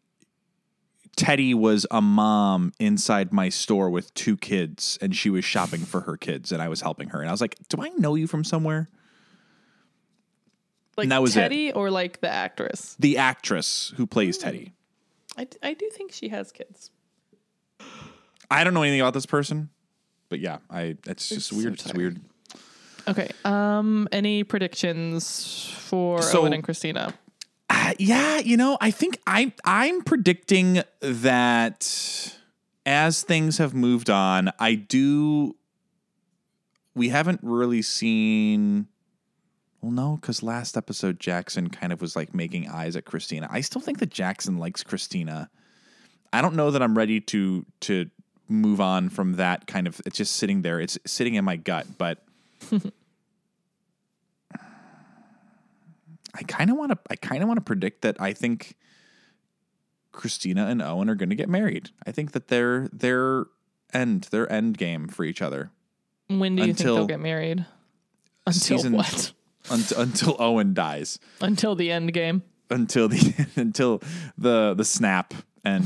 Teddy was a mom inside my store with two kids, and she was shopping for her kids, and I was helping her. And I was like, "Do I know you from somewhere?" Like And that was it. Teddy or like the actress? The actress who plays Teddy. I, d- I do think she has kids. I don't know anything about this person, but yeah, I. It's just so weird. It's weird. Okay. Um, any predictions for So- Owen and Cristina? Uh, yeah, you know, I think I I'm predicting that as things have moved on, I do. We haven't really seen. Well, no, because last episode Jackson kind of was like making eyes at Cristina. I still think that Jackson likes Cristina. I don't know that I'm ready to to move on from that kind of. It's just sitting there. It's sitting in my gut, but. I kind of want to. I kind of want to predict that. I think Cristina and Owen are going to get married. I think that their their end their end game for each other When do you think they'll get married? Until season- what? until, until Owen dies. Until the end game. Until the until the the snap and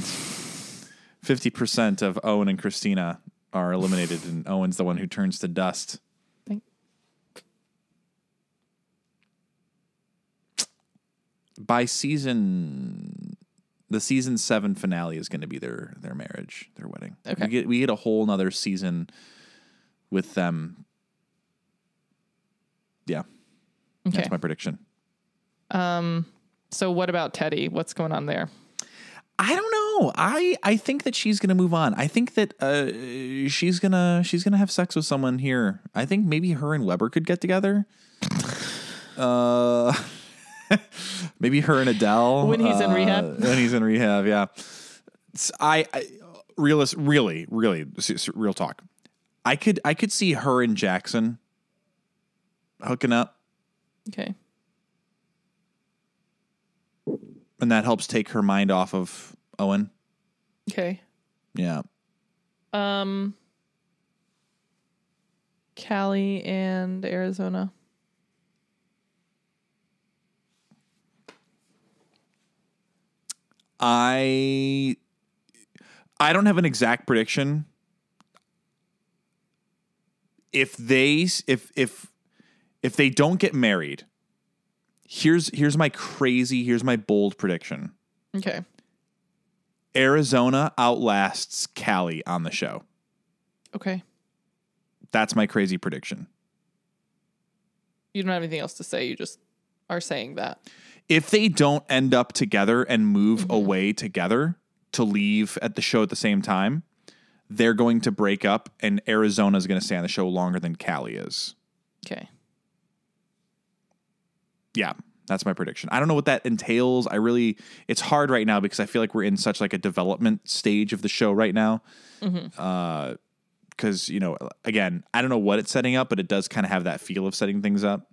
fifty percent of Owen and Cristina are eliminated, and Owen's the one who turns to dust. Think- By season, the season seven finale is going to be their their marriage, their wedding. Okay. we get we get a whole nother season with them. Yeah, Okay. that's my prediction. Um. So what about Teddy? What's going on there? I don't know. I I think that she's gonna move on. I think that uh, she's gonna she's gonna have sex with someone here. I think maybe her and Webber could get together. Uh, maybe her and Adele When he's in uh, rehab? When he's in rehab, yeah. It's- I, I realist, really, really, real talk. I could I could see her and Jackson hooking up, Okay. And that helps take her mind off of Owen. Okay. Yeah. Um Callie and Arizona. I I don't have an exact prediction. If they if if if they don't get married, here's here's my crazy, here's my bold prediction. Okay. Arizona outlasts Callie on the show. Okay. That's my crazy prediction. You don't have anything else to say. You just are saying that. If they don't end up together and move mm-hmm. away together to leave at the show at the same time, they're going to break up and Arizona is going to stay on the show longer than Callie is. Okay. Yeah, That's my prediction. I don't know what that entails. I really, it's hard right now because I feel like we're in such like a development stage of the show right now. Because you know, again, I don't know what it's setting up, but it does kind of have that feel of setting things up.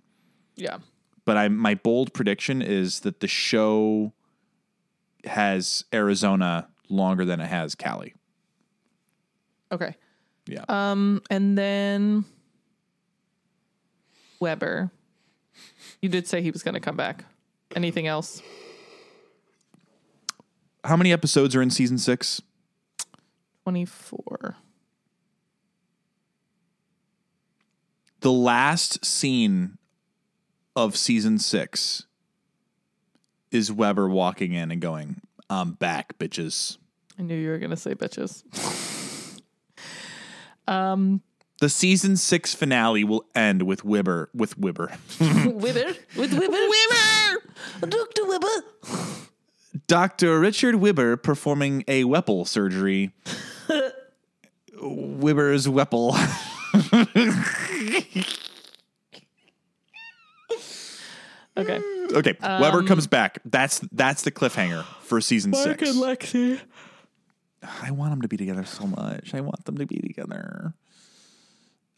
Yeah. But I, my bold prediction is that the show has Arizona longer than it has Callie. Okay. Yeah. Um, and then Webber. You did say he was going to come back. Anything else? How many episodes are in season six? 24. The last scene of season six is Webber walking in and going, I'm back, bitches. I knew you were going to say bitches. Um, The season six finale will end with Wibber with Wibber. Webber? With Webber? Webber! Dr. Webber! Dr. Richard Wibber performing a Weppel surgery. Wibber's Weppel. Okay. okay, Webber um, comes back. That's that's the cliffhanger for season six. Lexie. I want them to be together so much. I want them to be together.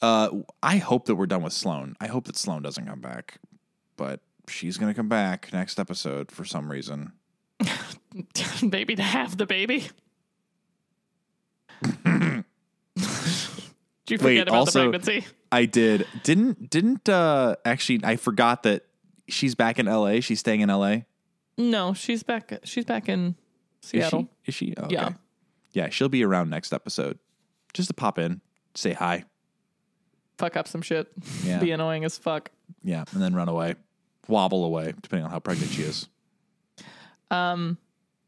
Uh, I hope that we're done with Sloan. I hope that Sloan doesn't come back, but she's gonna come back next episode for some reason. Maybe to have the baby. Did you forget Wait, about also- the pregnancy? I did. Didn't didn't uh actually I forgot that she's back in LA. She's staying in LA. No, she's back. She's back in Is Seattle. she? Is she? Oh, okay. Yeah. Yeah, she'll be around next episode. Just to pop in, say hi. Fuck up some shit. Yeah. Be annoying as fuck. Yeah, and then run away. Wobble away, depending on how pregnant she is. Um,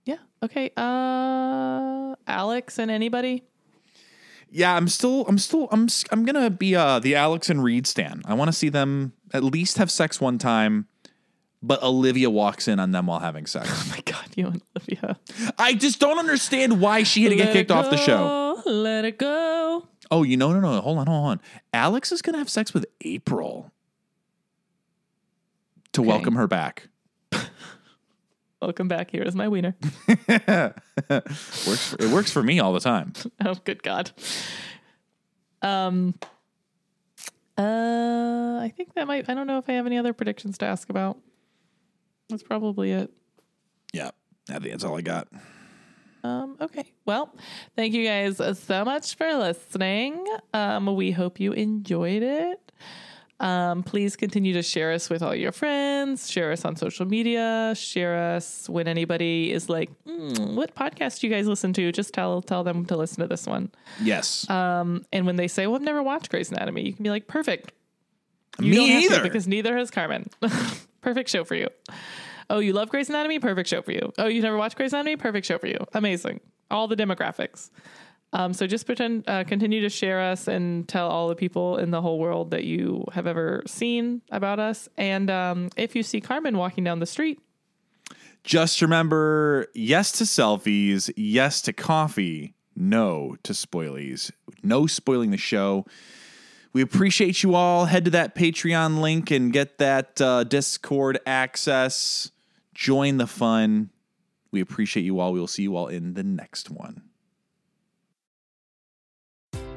yeah. Okay. Uh, Alex and anybody. Yeah, I'm still I'm still I'm s- I'm going to be uh the Alex and Reed stan. I want to see them at least have sex one time. But Olivia walks in on them while having sex. Oh my god, you and Olivia. I just don't understand why she had to get Let kicked it off the show. go, Let it go. Oh, you know, no, no, hold on, hold on. Alex is gonna have sex with April to Okay. welcome her back. Welcome back. Here is my wiener. Works. For, it works for me all the time. oh, good God. Um. Uh, I think that might. I don't know if I have any other predictions to ask about. That's probably it. Yeah, I think that's all I got. Um, okay. Well, thank you guys so much for listening. Um, we hope you enjoyed it. Um, please continue to share us with all your friends, share us on social media, share us when anybody is like, "Hmm, what podcast do you guys listen to? Just tell tell them to listen to this one. Yes, Um, and when they say, Well, I've never watched Grey's Anatomy, you can be like, Perfect. You me don't have to either. because neither has Carmen. Perfect show for you. Oh, you love Grey's Anatomy? Perfect show for you. Oh, you've never watched Grey's Anatomy? Perfect show for you. Amazing. All the demographics. Um, so just pretend, uh, continue to share us and tell all the people in the whole world that you have ever seen about us. And um, if you see Carmen walking down the street, Just remember: yes to selfies, yes to coffee, no to spoilies. No spoiling the show. We appreciate you all. Head to that Patreon link and get that uh, Discord access. Join the fun. We appreciate you all. We will see you all in the next one.